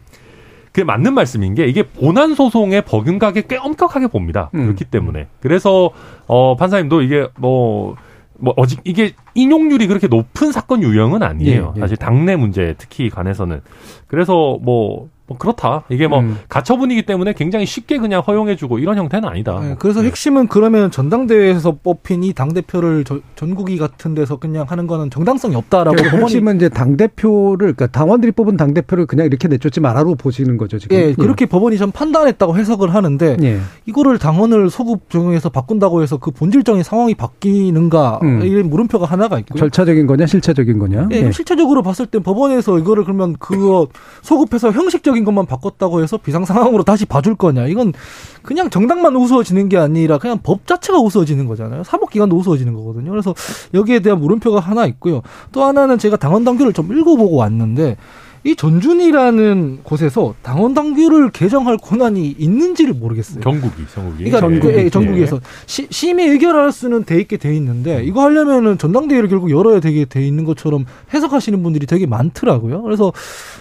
그게 맞는 말씀인 게 이게 본안 소송의 법윤각에 꽤 엄격하게 봅니다. 음. 그렇기 때문에 그래서 어 판사님도 이게 뭐 뭐 어직 이게 인용률이 그렇게 높은 사건 유형은 아니에요. 예, 예. 사실 당내 문제 특히 관해서는 그래서 뭐, 뭐 그렇다. 이게 뭐 음. 가처분이기 때문에 굉장히 쉽게 그냥 허용해주고 이런 형태는 아니다. 네, 그래서 핵심은 그러면 전당대회에서 뽑힌 이 당 대표를 전국위 같은 데서 그냥 하는 거는 정당성이 없다라고 법원이 핵심은 이제 당 대표를 그러니까 당원들이 뽑은 당 대표를 그냥 이렇게 내쫓지 마라로 보시는 거죠 지금. 예, 그렇게 법원이 좀 판단했다고 해석을 하는데 예. 이거를 당원을 소급 적용해서 바꾼다고 해서 그 본질적인 상황이 바뀌는가 음. 이런 물음표가 하나가 있고요. 절차적인 거냐 실체적인 거냐. 예, 실체적으로 봤을 땐 법원에서 이거를 그러면 그거 소급해서 형식적 인 것만 바꿨다고 해서 비상 상황으로 다시 봐줄 거냐? 이건 그냥 정당만 우스워지는 게 아니라 그냥 법 자체가 우스워지는 거잖아요. 사법 기관도 우스워지는 거거든요. 그래서 여기에 대한 물음표가 하나 있고요. 또 하나는 제가 당원 당규를 좀 읽어보고 왔는데 이 전준이라는 곳에서 당원 당규를 개정할 권한이 있는지를 모르겠어요. 경국이, 전국이. 그러니까 전국이, 예, 예. 전국에서 시, 심의 의결할 수는 돼 있게 돼 있는데 이거 하려면은 전당대회를 결국 열어야 되게 돼 있는 것처럼 해석하시는 분들이 되게 많더라고요. 그래서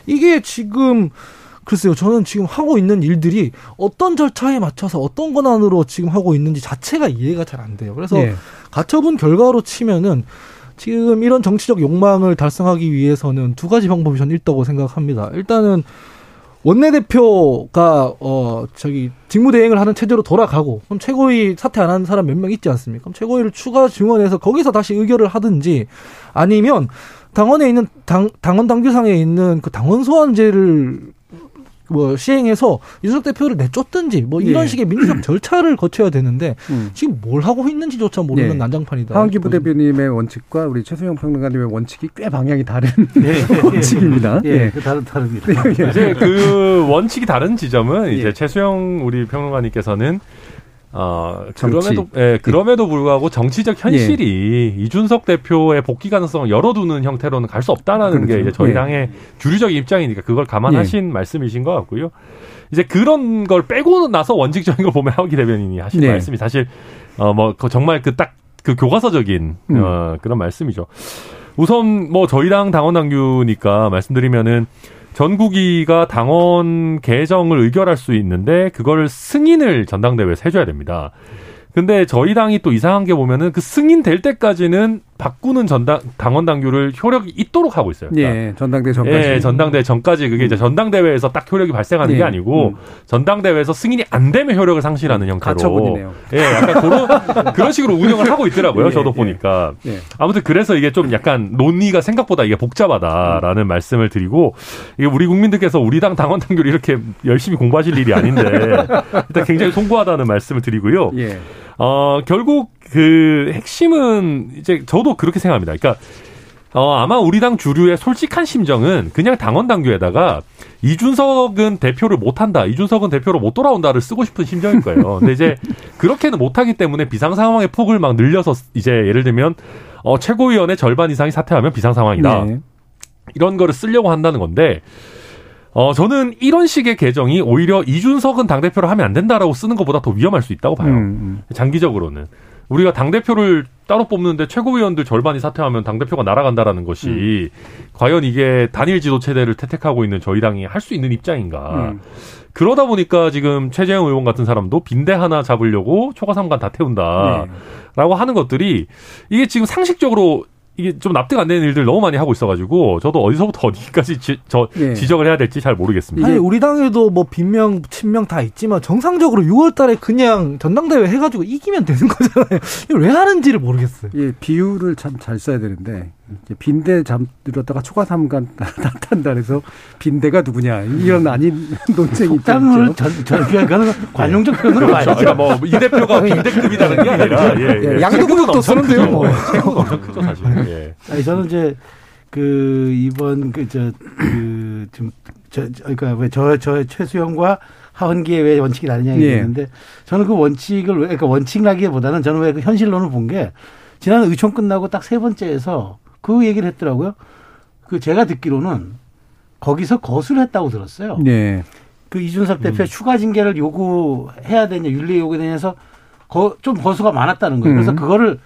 이게 지금 글쎄요, 저는 지금 하고 있는 일들이 어떤 절차에 맞춰서 어떤 권한으로 지금 하고 있는지 자체가 이해가 잘 안 돼요. 그래서 예. 가처분 결과로 치면은 지금 이런 정치적 욕망을 달성하기 위해서는 두 가지 방법이 저는 있다고 생각합니다. 일단은 원내대표가 어 저기 직무대행을 하는 체제로 돌아가고 그럼 최고위 사퇴 안 하는 사람 몇 명 있지 않습니까? 그럼 최고위를 추가 증원해서 거기서 다시 의결을 하든지 아니면 당원에 있는 당 당원 당규상에 있는 그 당원 소환제를 뭐 시행해서 이준석 대표를 내쫓든지 뭐 이런 예. 식의 민주적 절차를 거쳐야 되는데 음. 지금 뭘 하고 있는지조차 모르는 예. 난장판이다. 하원기 부 대표님의 원칙과 우리 최수영 평론가님의 원칙이 꽤 방향이 다른 예, 예, 원칙입니다. 예, 예. 그 다른 다릅니다. 이제 그 원칙이 다른 지점은 이제 예. 최수영 우리 평론가님께서는 어. 그럼에도 예, 그럼에도 불구하고 정치적 현실이 예. 이준석 대표의 복귀 가능성을 열어두는 형태로는 갈 수 없다라는 게 그렇죠. 이제 저희 예. 당의 주류적인 입장이니까 그걸 감안하신 말씀이신 것 같고요. 이제 그런 걸 빼고 나서 원칙적인 걸 보면 하기 대변인이 하신 네. 말씀이 사실 어 뭐 정말 그 딱 그 교과서적인 음. 어 그런 말씀이죠. 우선 뭐 저희 당 당원 당규니까 말씀드리면은 전국위가 당원 개정을 의결할 수 있는데 그걸 승인을 전당대회에서 해줘야 됩니다. 근데 저희 당이 또 이상한 게 보면은 그 승인 될 때까지는 바꾸는 전당 당원 당규를 효력이 있도록 하고 있어요. 그러니까 예, 전당대 전까지. 예, 전당대회 전까지 그게 이제 전당대회에서 딱 효력이 발생하는 예, 게 아니고 음. 전당대회에서 승인이 안 되면 효력을 상실하는 형태로. 가처분이네요. 예, 약간 그런 그런 식으로 운영을 하고 있더라고요. 예, 저도 예. 보니까. 예. 아무튼 그래서 이게 좀 약간 논의가 생각보다 이게 복잡하다라는 말씀을 드리고 이게 우리 국민들께서 우리 당 당원 당규를 이렇게 열심히 공부하실 일이 아닌데 일단 굉장히 송구하다는 말씀을 드리고요. 예. 어, 결국 그 핵심은 이제 저도 그렇게 생각합니다. 그러니까 어, 아마 우리 당 주류의 솔직한 심정은 그냥 당원 당규에다가 이준석은 대표를 못 한다. 이준석은 대표로 못 돌아온다를 쓰고 싶은 심정일 거예요. 근데 이제 그렇게는 못 하기 때문에 비상 상황의 폭을 막 늘려서 이제 예를 들면 어, 최고위원의 절반 이상이 사퇴하면 비상 상황이다. 네. 이런 거를 쓰려고 한다는 건데 어 저는 이런 식의 개정이 오히려 이준석은 당 대표를 하면 안 된다라고 쓰는 것보다 더 위험할 수 있다고 봐요. 음, 음. 장기적으로는 우리가 당 대표를 따로 뽑는데 최고위원들 절반이 사퇴하면 당 대표가 날아간다라는 것이 과연 이게 단일 지도 체제를 채택하고 있는 저희 당이 할 수 있는 입장인가? 음. 그러다 보니까 지금 최재형 의원 같은 사람도 빈대 하나 잡으려고 초과 삼관 다 태운다라고 네. 하는 것들이 이게 지금 상식적으로 이게 좀 납득 안 되는 일들 너무 많이 하고 있어가지고 저도 어디서부터 어디까지 지, 저 예. 지적을 해야 될지 잘 모르겠습니다. 아니 우리 당에도 뭐 빈명 친명 다 있지만 정상적으로 6월달에 그냥 전당대회 해가지고 이기면 되는 거잖아요. 왜 하는지를 모르겠어요. 예, 비율을 참 잘 써야 되는데 빈대 잠들었다가 초과 삼간 나탄다 그래서 빈대가 누구냐 이런 아닌 논쟁이 있죠. 전, 전, 그거는 관용적 표현으로 그렇죠. 봐야죠. 그러니까 뭐이 대표가 빈대급이라는 게 아니라 예, 예. 예, 양대국도 쓰는데요, 뭐. 엄청 크죠 사실. 예. 아니, 저는 이제 그 이번 그저그좀저 그러니까 왜 저 저 최수영과 하원기의 왜 원칙이 다르냐 예. 얘기했는데 저는 그 원칙을 왜 그러니까 원칙이라기보다는 저는 왜 그 현실론을 본 게 지난 의총 끝나고 딱 세 번째에서 그 얘기를 했더라고요. 그 제가 듣기로는 거기서 거수를 했다고 들었어요. 네. 그 이준석 대표 의 추가 징계를 요구해야 되냐 윤리 요구에 대해서 거, 좀 거수가 많았다는 거예요. 그래서 음. 그거를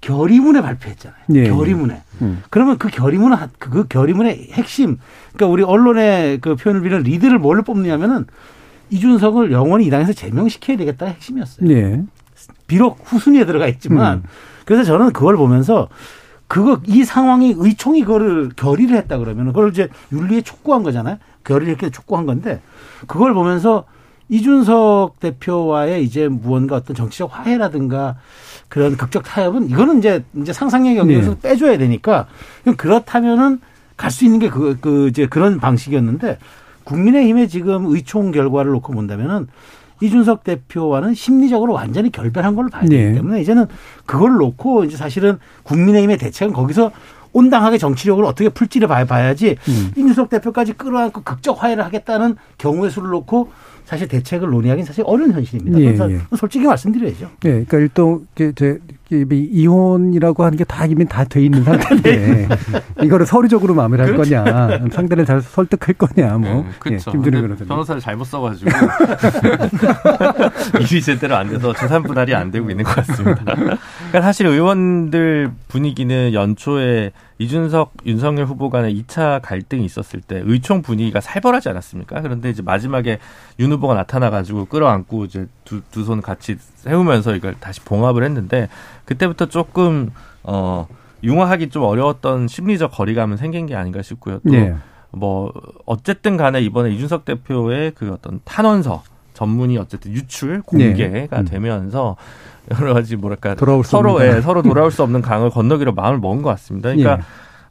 결의문에 발표했잖아요. 예. 결의문에. 음. 그러면 그 결의문은 하- 그 결의문의 핵심 그러니까 우리 언론의 그 표현을 빌는 리드를 뭘로 뽑느냐면은 이준석을 영원히 이 당에서 제명시켜야 되겠다가 핵심이었어요. 네. 비록 후순위에 들어가 있지만 음. 그래서 저는 그걸 보면서 그거 이 상황이 의총이 그거를 결의를 했다 그러면 그걸 이제 윤리에 촉구한 거잖아요. 결의를 이렇게 촉구한 건데 그걸 보면서 이준석 대표와의 이제 무언가 어떤 정치적 화해라든가 그런 극적 타협은 이거는 이제 이제 상상력 영역에서 빼줘야 되니까 그렇다면은 갈 수 있는 게그그 이제 그런 방식이었는데 국민의힘의 지금 의총 결과를 놓고 본다면은 이준석 대표와는 심리적으로 완전히 결별한 걸로 봐야 되기 네. 때문에 이제는 그걸 놓고 이제 사실은 국민의힘의 대책은 거기서 온당하게 정치력을 어떻게 풀지를 봐야, 봐야지 음. 이준석 대표까지 끌어안고 극적 화해를 하겠다는 경우의 수를 놓고 사실 대책을 논의하기는 사실 어려운 현실입니다. 예, 그래서 예. 솔직히 말씀드려야죠. 네, 그러니까 일동 이게 이혼이라고 하는 게 다 이미 다 돼 있는 상태인데 이거를 서류적으로 마무리할 거냐, 상대를 잘 설득할 거냐, 뭐 음, 그렇죠. 예, 김준일 근데 변호사님. 변호사를 잘못 써가지고 일이 제대로 안 돼서 재산 분할이 안 되고 있는 것 같습니다. 그러니까 사실 의원들 분위기는 연초에 이준석, 윤석열 후보 간의 2차 갈등이 있었을 때 의총 분위기가 살벌하지 않았습니까? 그런데 이제 마지막에 윤 후보가 나타나가지고 끌어안고 이제 두 두 손 같이 세우면서 이걸 다시 봉합을 했는데 그때부터 조금 어 융화하기 좀 어려웠던 심리적 거리감은 생긴 게 아닌가 싶고요. 또 네. 뭐 어쨌든 간에 이번에 이준석 대표의 그 어떤 탄원서 전문이 어쨌든 유출 공개가 네. 음. 되면서 여러 가지 뭐랄까 수 서로 돌아올 수 없는 강을 건너기로 마음을 먹은 것 같습니다. 그러니까 예.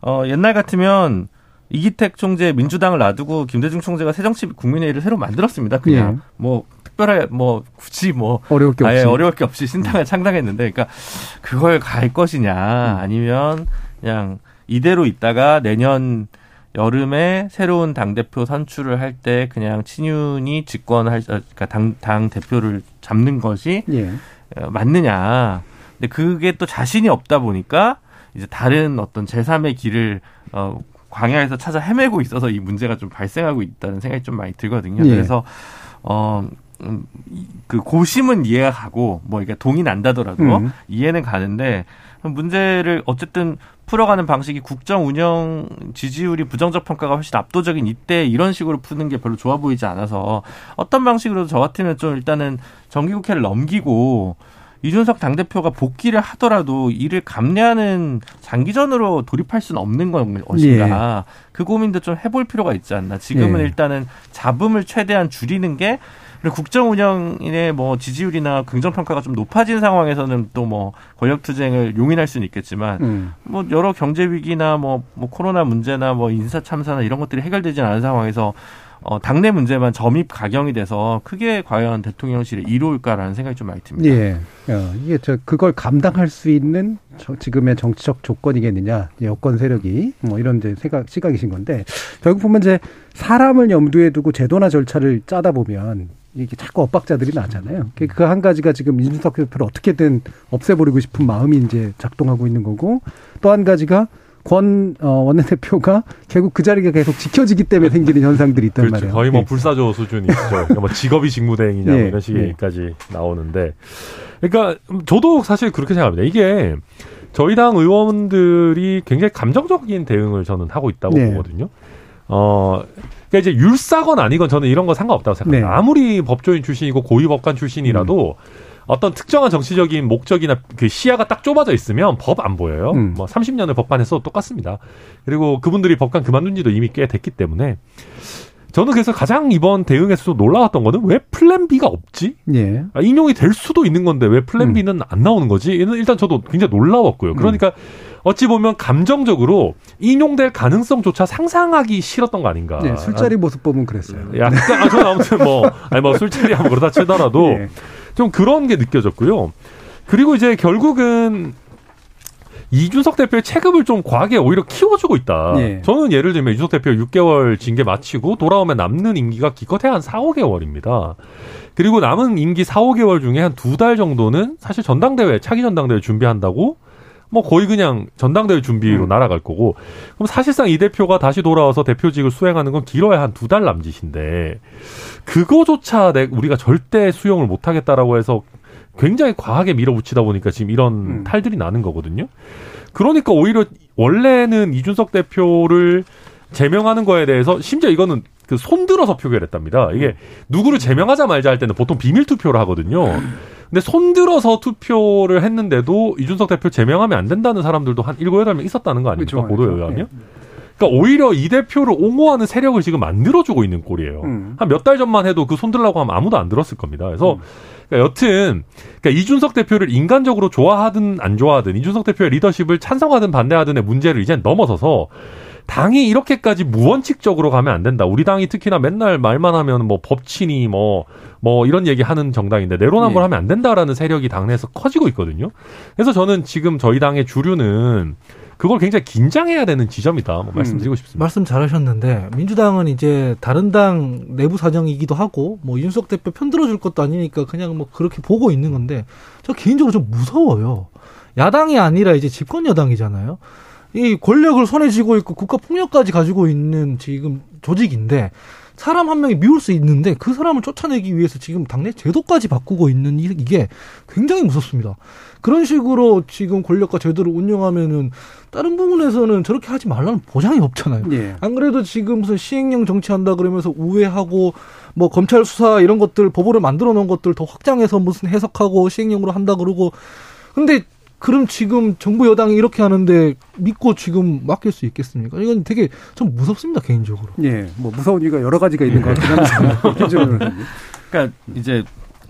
어, 옛날 같으면 이기택 총재 민주당을 놔두고 김대중 총재가 새정치 국민회의를 새로 만들었습니다. 그냥 예. 뭐 특별하게 뭐 굳이 뭐 어려울 게 아예 없이. 어려울 게 없이 신당을 창당했는데, 그러니까 그걸 갈 음. 것이냐 아니면 그냥 이대로 있다가 내년 여름에 새로운 당 대표 선출을 할 때 그냥 친윤이 집권할 그러니까 당, 당 대표를 잡는 것이 예. 어, 맞느냐. 근데 그게 또 자신이 없다 보니까 이제 다른 어떤 제3의 길을 어 광야에서 찾아 헤매고 있어서 이 문제가 좀 발생하고 있다는 생각이 좀 많이 들거든요. 예. 그래서 어. 음, 이- 그 고심은 이해가 가고 뭐 이게 동의 난다더라도 음. 이해는 가는데 문제를 어쨌든 풀어가는 방식이 국정 운영 지지율이 부정적 평가가 훨씬 압도적인 이때 이런 식으로 푸는 게 별로 좋아 보이지 않아서 어떤 방식으로도 저 같으면 좀 일단은 정기국회를 넘기고 이준석 당대표가 복귀를 하더라도 이를 감내하는 장기전으로 돌입할 수는 없는 것인가. 그 고민도 좀 해볼 필요가 있지 않나. 지금은 예. 일단은 잡음을 최대한 줄이는 게 그리고 국정 운영의 뭐 지지율이나 긍정 평가가 좀 높아진 상황에서는 또 뭐 권력 투쟁을 용인할 수는 있겠지만 음. 뭐 여러 경제 위기나 뭐, 뭐 코로나 문제나 뭐 인사 참사나 이런 것들이 해결되지 않은 상황에서 어 당내 문제만 점입 가경이 돼서 크게 과연 대통령실에 이로울까라는 생각이 좀 많이 듭니다. 예. 어, 이게 저 그걸 감당할 수 있는 저, 지금의 정치적 조건이겠느냐, 여권 세력이 뭐 이런 이제 생각 시각이신 건데 결국 보면 이제 사람을 염두에 두고 제도나 절차를 짜다 보면 이게 자꾸 엇박자들이 나잖아요. 그 한 가지가 지금 이준석 대표를 어떻게든 없애버리고 싶은 마음이 이제 작동하고 있는 거고 또 한 가지가 권 어, 원내대표가 결국 그 자리가 계속 지켜지기 때문에 생기는 현상들이 있단 그렇죠. 말이에요. 거의 뭐 예. 불사조 수준이죠. 그러니까 뭐 직업이 직무대행이냐 뭐 예, 이런 식까지 나오는데, 그러니까 저도 사실 그렇게 생각합니다. 이게 저희 당 의원들이 굉장히 감정적인 대응을 저는 하고 있다고 네. 보거든요. 어, 그러니까 이제 율사건 아니건 저는 이런 거 상관없다고 생각합니다. 네. 아무리 법조인 출신이고 고위법관 출신이라도 어떤 특정한 정치적인 목적이나 그 시야가 딱 좁아져 있으면 법 안 보여요. 음. 뭐 30년을 법관해서 똑같습니다. 그리고 그분들이 법관 그만둔 지도 이미 꽤 됐기 때문에 저는 그래서 가장 이번 대응에서 놀라웠던 거는 왜 plan B가 없지? 예. 아, 인용이 될 수도 있는 건데 왜 플랜 음. B는 안 나오는 거지? 일단 저도 굉장히 놀라웠고요. 그러니까 어찌 보면 감정적으로 인용될 가능성조차 상상하기 싫었던 거 아닌가. 네, 술자리 모습 보면 그랬어요. 약간 아, 저는 아무튼 뭐 아니 뭐 술자리 하면 그러다 치더라도 예. 좀 그런 게 느껴졌고요. 그리고 이제 결국은 이준석 대표의 체급을 좀 과하게 오히려 키워주고 있다. 예. 저는 예를 들면 이준석 대표 6개월 징계 마치고 돌아오면 남는 임기가 기껏해야 한 4, 5개월입니다. 그리고 남은 임기 4, 5개월 중에 한 두 달 정도는 사실 전당대회, 차기 전당대회 준비한다고 뭐 거의 그냥 전당대회 준비로 음. 날아갈 거고 그럼 사실상 이 대표가 다시 돌아와서 대표직을 수행하는 건 길어야 한 두 달 남짓인데 그거조차 내 우리가 절대 수용을 못 하겠다라고 해서 굉장히 과하게 밀어붙이다 보니까 지금 이런 음. 탈들이 나는 거거든요. 그러니까 오히려 원래는 이준석 대표를 제명하는 거에 대해서 심지어 이거는 그 손들어서 표결했답니다. 이게 누구를 제명하자 말자 할 때는 보통 비밀 투표를 하거든요. 근데 손들어서 투표를 했는데도 이준석 대표 제명하면 안 된다는 사람들도 한 일곱 여덟 명 있었다는 거 아닙니까? 그렇죠. 보도에 그렇죠. 의하면. 그러니까 오히려 이 대표를 옹호하는 세력을 지금 만들어주고 있는 꼴이에요. 음. 한몇 달 전만 해도 그 손들라고 하면 아무도 안 들었을 겁니다. 그래서 그러니까 여튼 그러니까 이준석 대표를 인간적으로 좋아하든 안 좋아하든 이준석 대표의 리더십을 찬성하든 반대하든의 문제를 이젠 넘어서서 당이 이렇게까지 무원칙적으로 가면 안 된다. 우리 당이 특히나 맨날 말만 하면 뭐 법치니 뭐, 뭐 이런 얘기 하는 정당인데 내로남불 예. 하면 안 된다라는 세력이 당내에서 커지고 있거든요. 그래서 저는 지금 저희 당의 주류는 그걸 굉장히 긴장해야 되는 지점이다. 뭐 말씀드리고 싶습니다. 말씀 잘하셨는데 민주당은 이제 다른 당 내부 사정이기도 하고 뭐 윤석 대표 편 들어줄 것도 아니니까 그냥 뭐 그렇게 보고 있는 건데 저 개인적으로 좀 무서워요. 야당이 아니라 이제 집권 여당이잖아요. 이 권력을 손에 쥐고 있고 국가 폭력까지 가지고 있는 지금 조직인데 사람 한 명이 미울 수 있는데 그 사람을 쫓아내기 위해서 지금 당내 제도까지 바꾸고 있는 이- 이게 굉장히 무섭습니다. 그런 식으로 지금 권력과 제도를 운영하면은 다른 부분에서는 저렇게 하지 말라는 보장이 없잖아요. 예. 안 그래도 지금 무슨 시행령 정치한다 그러면서 우회하고 뭐 검찰 수사 이런 것들 법으로 만들어 놓은 것들 더 확장해서 무슨 해석하고 시행령으로 한다 그러고 근데 그럼 지금 정부 여당이 이렇게 하는데 믿고 지금 맡길 수 있겠습니까? 이건 되게 좀 무섭습니다 개인적으로. 예, 뭐 무서운 이유가 여러 가지가 있는 것 같긴. 기준으로. 그러니까 이제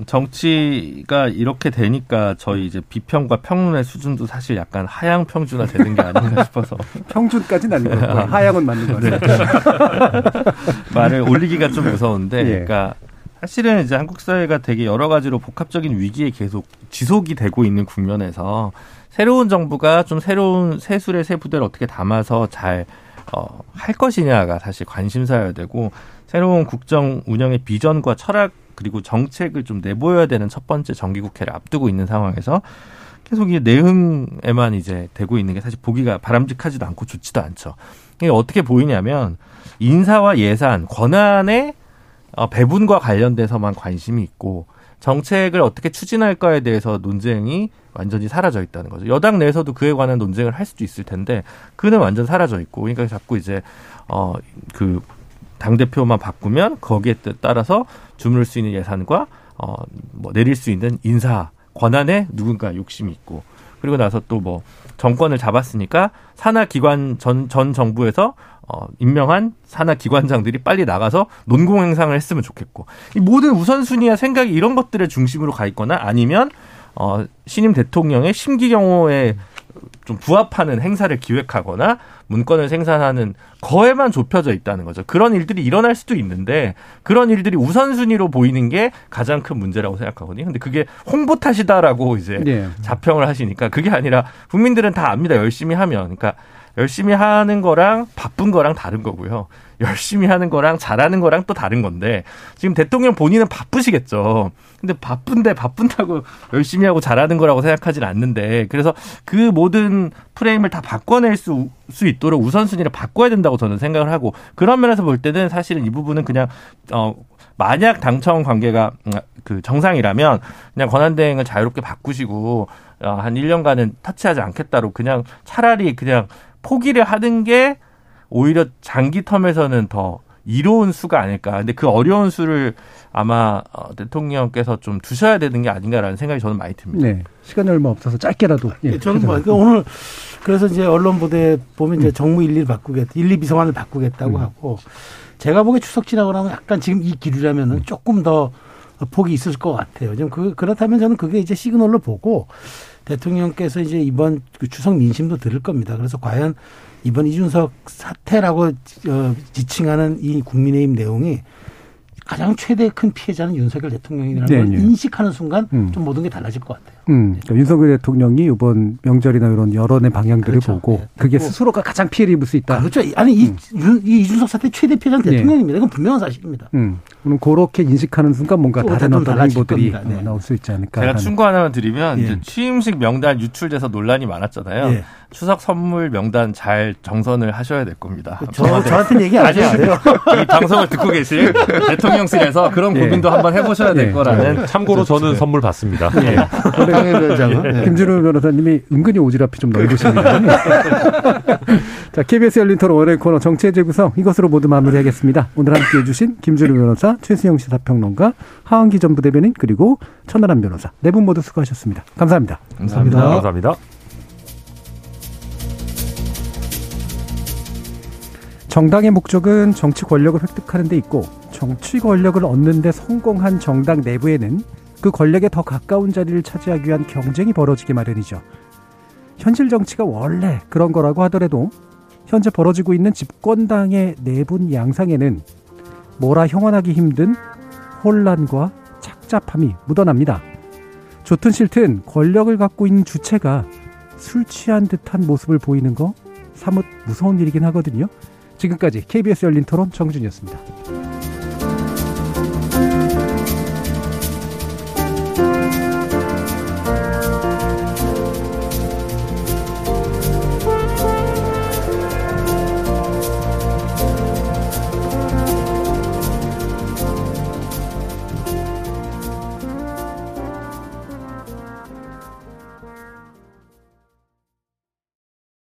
정치가 이렇게 되니까 저희 이제 비평과 평론의 수준도 사실 약간 하향 평준화 되는 게 아닌가 싶어서 평준까지는 아닌 거고 하향은 맞는 거죠. 말을 올리기가 좀 무서운데, 예. 그러니까 사실은 이제 한국 사회가 되게 여러 가지로 복합적인 위기에 계속 지속이 되고 있는 국면에서 새로운 정부가 좀 새로운 새술의 새 부대를 어떻게 담아서 잘 어, 할 것이냐가 사실 관심사여야 되고 새로운 국정 운영의 비전과 철학 그리고 정책을 좀 내보여야 되는 첫 번째 정기국회를 앞두고 있는 상황에서 계속 이 내흥에만 이제 되고 있는 게 사실 보기가 바람직하지도 않고 좋지도 않죠. 이게 어떻게 보이냐면 인사와 예산, 권한의 어, 배분과 관련돼서만 관심이 있고 정책을 어떻게 추진할까에 대해서 논쟁이 완전히 사라져 있다는 거죠. 여당 내에서도 그에 관한 논쟁을 할 수도 있을 텐데 그는 완전 사라져 있고 그러니까 자꾸 이제 어그 당 대표만 바꾸면 거기에 따라서 주무를 수 있는 예산과 어 뭐 내릴 수 있는 인사 권한에 누군가 욕심이 있고 그리고 나서 또 뭐 정권을 잡았으니까 산하 기관 전, 전 정부에서 어, 임명한 산하 기관장들이 빨리 나가서 논공 행상을 했으면 좋겠고 이 모든 우선순위와 생각이 이런 것들의 중심으로 가 있거나 아니면 어, 신임 대통령의 심기 경호에 좀 부합하는 행사를 기획하거나 문건을 생산하는 거에만 좁혀져 있다는 거죠. 그런 일들이 일어날 수도 있는데 그런 일들이 우선순위로 보이는 게 가장 큰 문제라고 생각하거든요. 근데 그게 홍보 탓이다라고 이제 네. 자평을 하시니까 그게 아니라 국민들은 다 압니다. 열심히 하면. 그러니까 열심히 하는 거랑 바쁜 거랑 다른 거고요. 열심히 하는 거랑 잘하는 거랑 또 다른 건데 지금 대통령 본인은 바쁘시겠죠. 근데 바쁜데 바쁜다고 열심히 하고 잘하는 거라고 생각하진 않는데 그래서 그 모든 프레임을 다 바꿔낼 수, 수 있도록 우선순위를 바꿔야 된다고 저는 생각을 하고 그런 면에서 볼 때는 사실은 이 부분은 그냥 어 만약 당청 관계가 음, 그 정상이라면 그냥 권한 대행을 자유롭게 바꾸시고 어, 한 1년간은 터치하지 않겠다로 그냥 차라리 그냥 포기를 하는 게 오히려 장기 텀에서는 더 이로운 수가 아닐까. 근데 그 어려운 수를 아마 어, 대통령께서 좀 두셔야 되는 게 아닌가라는 생각이 저는 많이 듭니다. 네. 시간이 얼마 없어서 짧게라도. 예, 저는 뭐, 최대한. 그 오늘 그래서 이제 언론 보도에 보면 이제 정무 1, 2 바꾸겠다, 1, 2 비서관을 바꾸겠다고 음. 하고 제가 보기에 추석 지나고 나면 약간 지금 이 기류라면은 조금 더 폭이 있을 것 같아요. 좀 그, 그렇다면 저는 그게 이제 시그널로 보고 대통령께서 이제 이번 그 추석 민심도 들을 겁니다. 그래서 과연 이번 이준석 사태라고 어, 지칭하는 이 국민의힘 내용이 가장 최대 큰 피해자는 윤석열 대통령이라는 네, 걸 네. 인식하는 순간 음. 좀 모든 게 달라질 것 같아요. 음, 그러니까 윤석열 대통령이 이번 명절이나 이런 여론의 방향들을 그렇죠. 보고 네. 그게 스스로가 가장 피해를 입을 수 있다. 그렇죠. 아니 이, 윤- 이 이준석 사태 최대 피해자는 네. 대통령입니다. 이건 분명한 사실입니다. 음, 그럼 그렇게 인식하는 순간 뭔가 또 다른 좀 어떤 행보들이. 네. 어, 나올 수 있지 않을까. 제가. 충고 하나만 드리면 예. 이제 취임식 명단 유출돼서 논란이 많았잖아요. 예. 추석 선물 명단 잘 정선을 하셔야 될 겁니다. 저, 저한테는 얘기 안 돼요. 이 방송을 듣고 계실 대통령실에서 그런 예. 고민도 한번 해보셔야 될 예. 거라는. 참고로 저는 선물 받습니다. 예. 위원장은. 네. 김준우 변호사님이 은근히 오지랖이 좀 넓으십니다. 자, KBS 열린 토론 월요일 코너 정치의 재구성 이것으로 모두 마무리하겠습니다. 오늘 함께 해주신 김준우 변호사, 최수영 시사평론가, 하원기 전 부대변인 그리고 천하람 변호사 네 분 모두 수고하셨습니다. 감사합니다. 감사합니다. 감사합니다. 정당의 목적은 정치 권력을 획득하는 데 있고 정치 권력을 얻는 데 성공한 정당 내부에는 그 권력에 더 가까운 자리를 차지하기 위한 경쟁이 벌어지기 마련이죠. 현실 정치가 원래 그런 거라고 하더라도 현재 벌어지고 있는 집권당의 내분 양상에는 뭐라 형언하기 힘든 혼란과 착잡함이 묻어납니다. 좋든 싫든 권력을 갖고 있는 주체가 술 취한 듯한 모습을 보이는 거 사뭇 무서운 일이긴 하거든요. 지금까지 KBS 열린 토론 정준이었습니다.